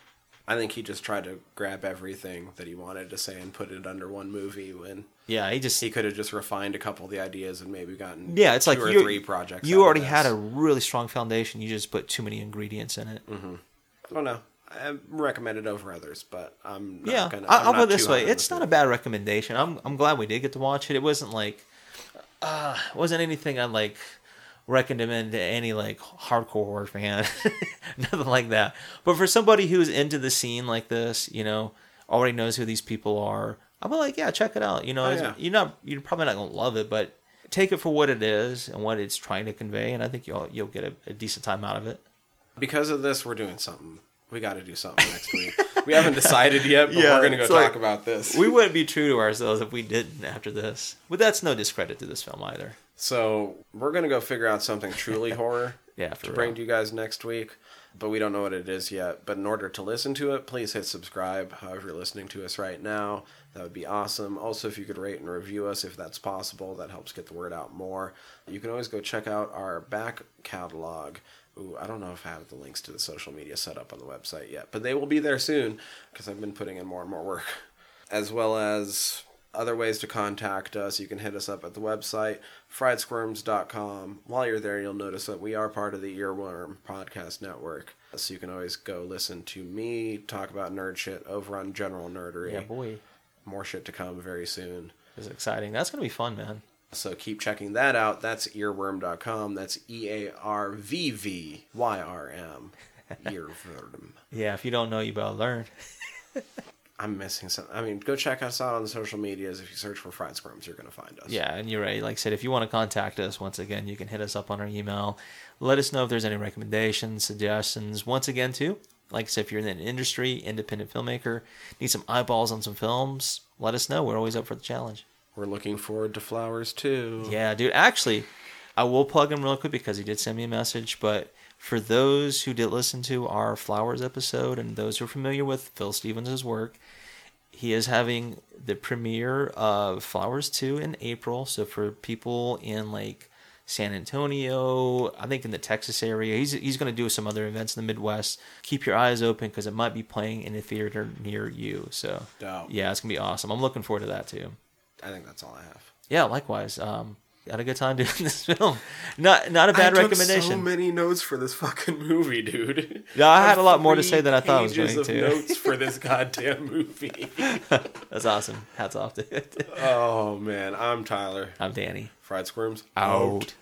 I think he just tried to grab everything that he wanted to say and put it under one movie when Yeah, he just he could have just refined a couple of the ideas and maybe gotten yeah, it's two like or you three projects. You already had a really strong foundation. You just put too many ingredients in it. I don't know. I recommend it over others, but I'm not yeah, gonna. I, I'm I'll put it this way: it's not a bad recommendation. I'm I'm glad we did get to watch it. It wasn't like, uh, it wasn't anything I'd like recommend to any like hardcore horror fan, nothing like that. But for somebody who's into the scene like this, you know, already knows who these people are, I'm like, yeah, check it out. You know, Oh, yeah. you're not, you're probably not gonna love it, but take it for what it is and what it's trying to convey, and I think you'll you'll get a, a decent time out of it. Because of this, we're doing something. We got to do something next week. We haven't decided yet, but Yeah, we're gonna go talk like- about this. We wouldn't be true to ourselves if we didn't after this. But that's no discredit to this film either. So we're gonna go figure out something truly horror Yeah, to real. bring to you guys next week. But we don't know what it is yet. But in order to listen to it, please hit subscribe. However you're listening to us right now, that would be awesome. Also, if you could rate and review us, if that's possible, that helps get the word out more. You can always go check out our back catalog. Ooh, I don't know if I have the links to the social media set up on the website yet, but they will be there soon because I've been putting in more and more work. As well as other ways to contact us, you can hit us up at the website, friedsquirms.com. While you're there, you'll notice that we are part of the Earworm Podcast Network. So you can always go listen to me talk about nerd shit over on General Nerdery. Yeah, boy, More shit to come very soon. it's exciting. That's gonna be fun, man. So keep checking that out. That's earworm.com. That's E A R V V Y R M. Earworm. Yeah, if you don't know, you better learn. I'm missing something. I mean, go check us out on the social medias. If you search for Fried Squirms, you're going to find us. Yeah, and you're right. Like I said, if you want to contact us, once again, you can hit us up on our email. Let us know if there's any recommendations, suggestions. Once again, too, like I said, if you're in the industry, independent filmmaker, need some eyeballs on some films, let us know. We're always up for the challenge. We're looking forward to Flowers too. Yeah, dude. Actually, I will plug him real quick because he did send me a message. But for those who did listen to our Flowers episode and those who are familiar with Phil Stevens' work, he is having the premiere of Flowers 2 in April. So for people in like San Antonio, I think in the Texas area, he's he's going to do some other events in the Midwest. Keep your eyes open because it might be playing in a theater near you. So Dope. yeah, it's gonna be awesome. I'm looking forward to that too I think that's all I have. yeah, likewise. Um, had a good time doing this film. Not not a I bad took recommendation. so many notes for this fucking movie, dude. Yeah, I had a lot more to say than I thought I was going of to. notes for this goddamn movie. That's awesome. Hats off to it. oh man, I'm Tyler. I'm Danny. Fried Squirms Out.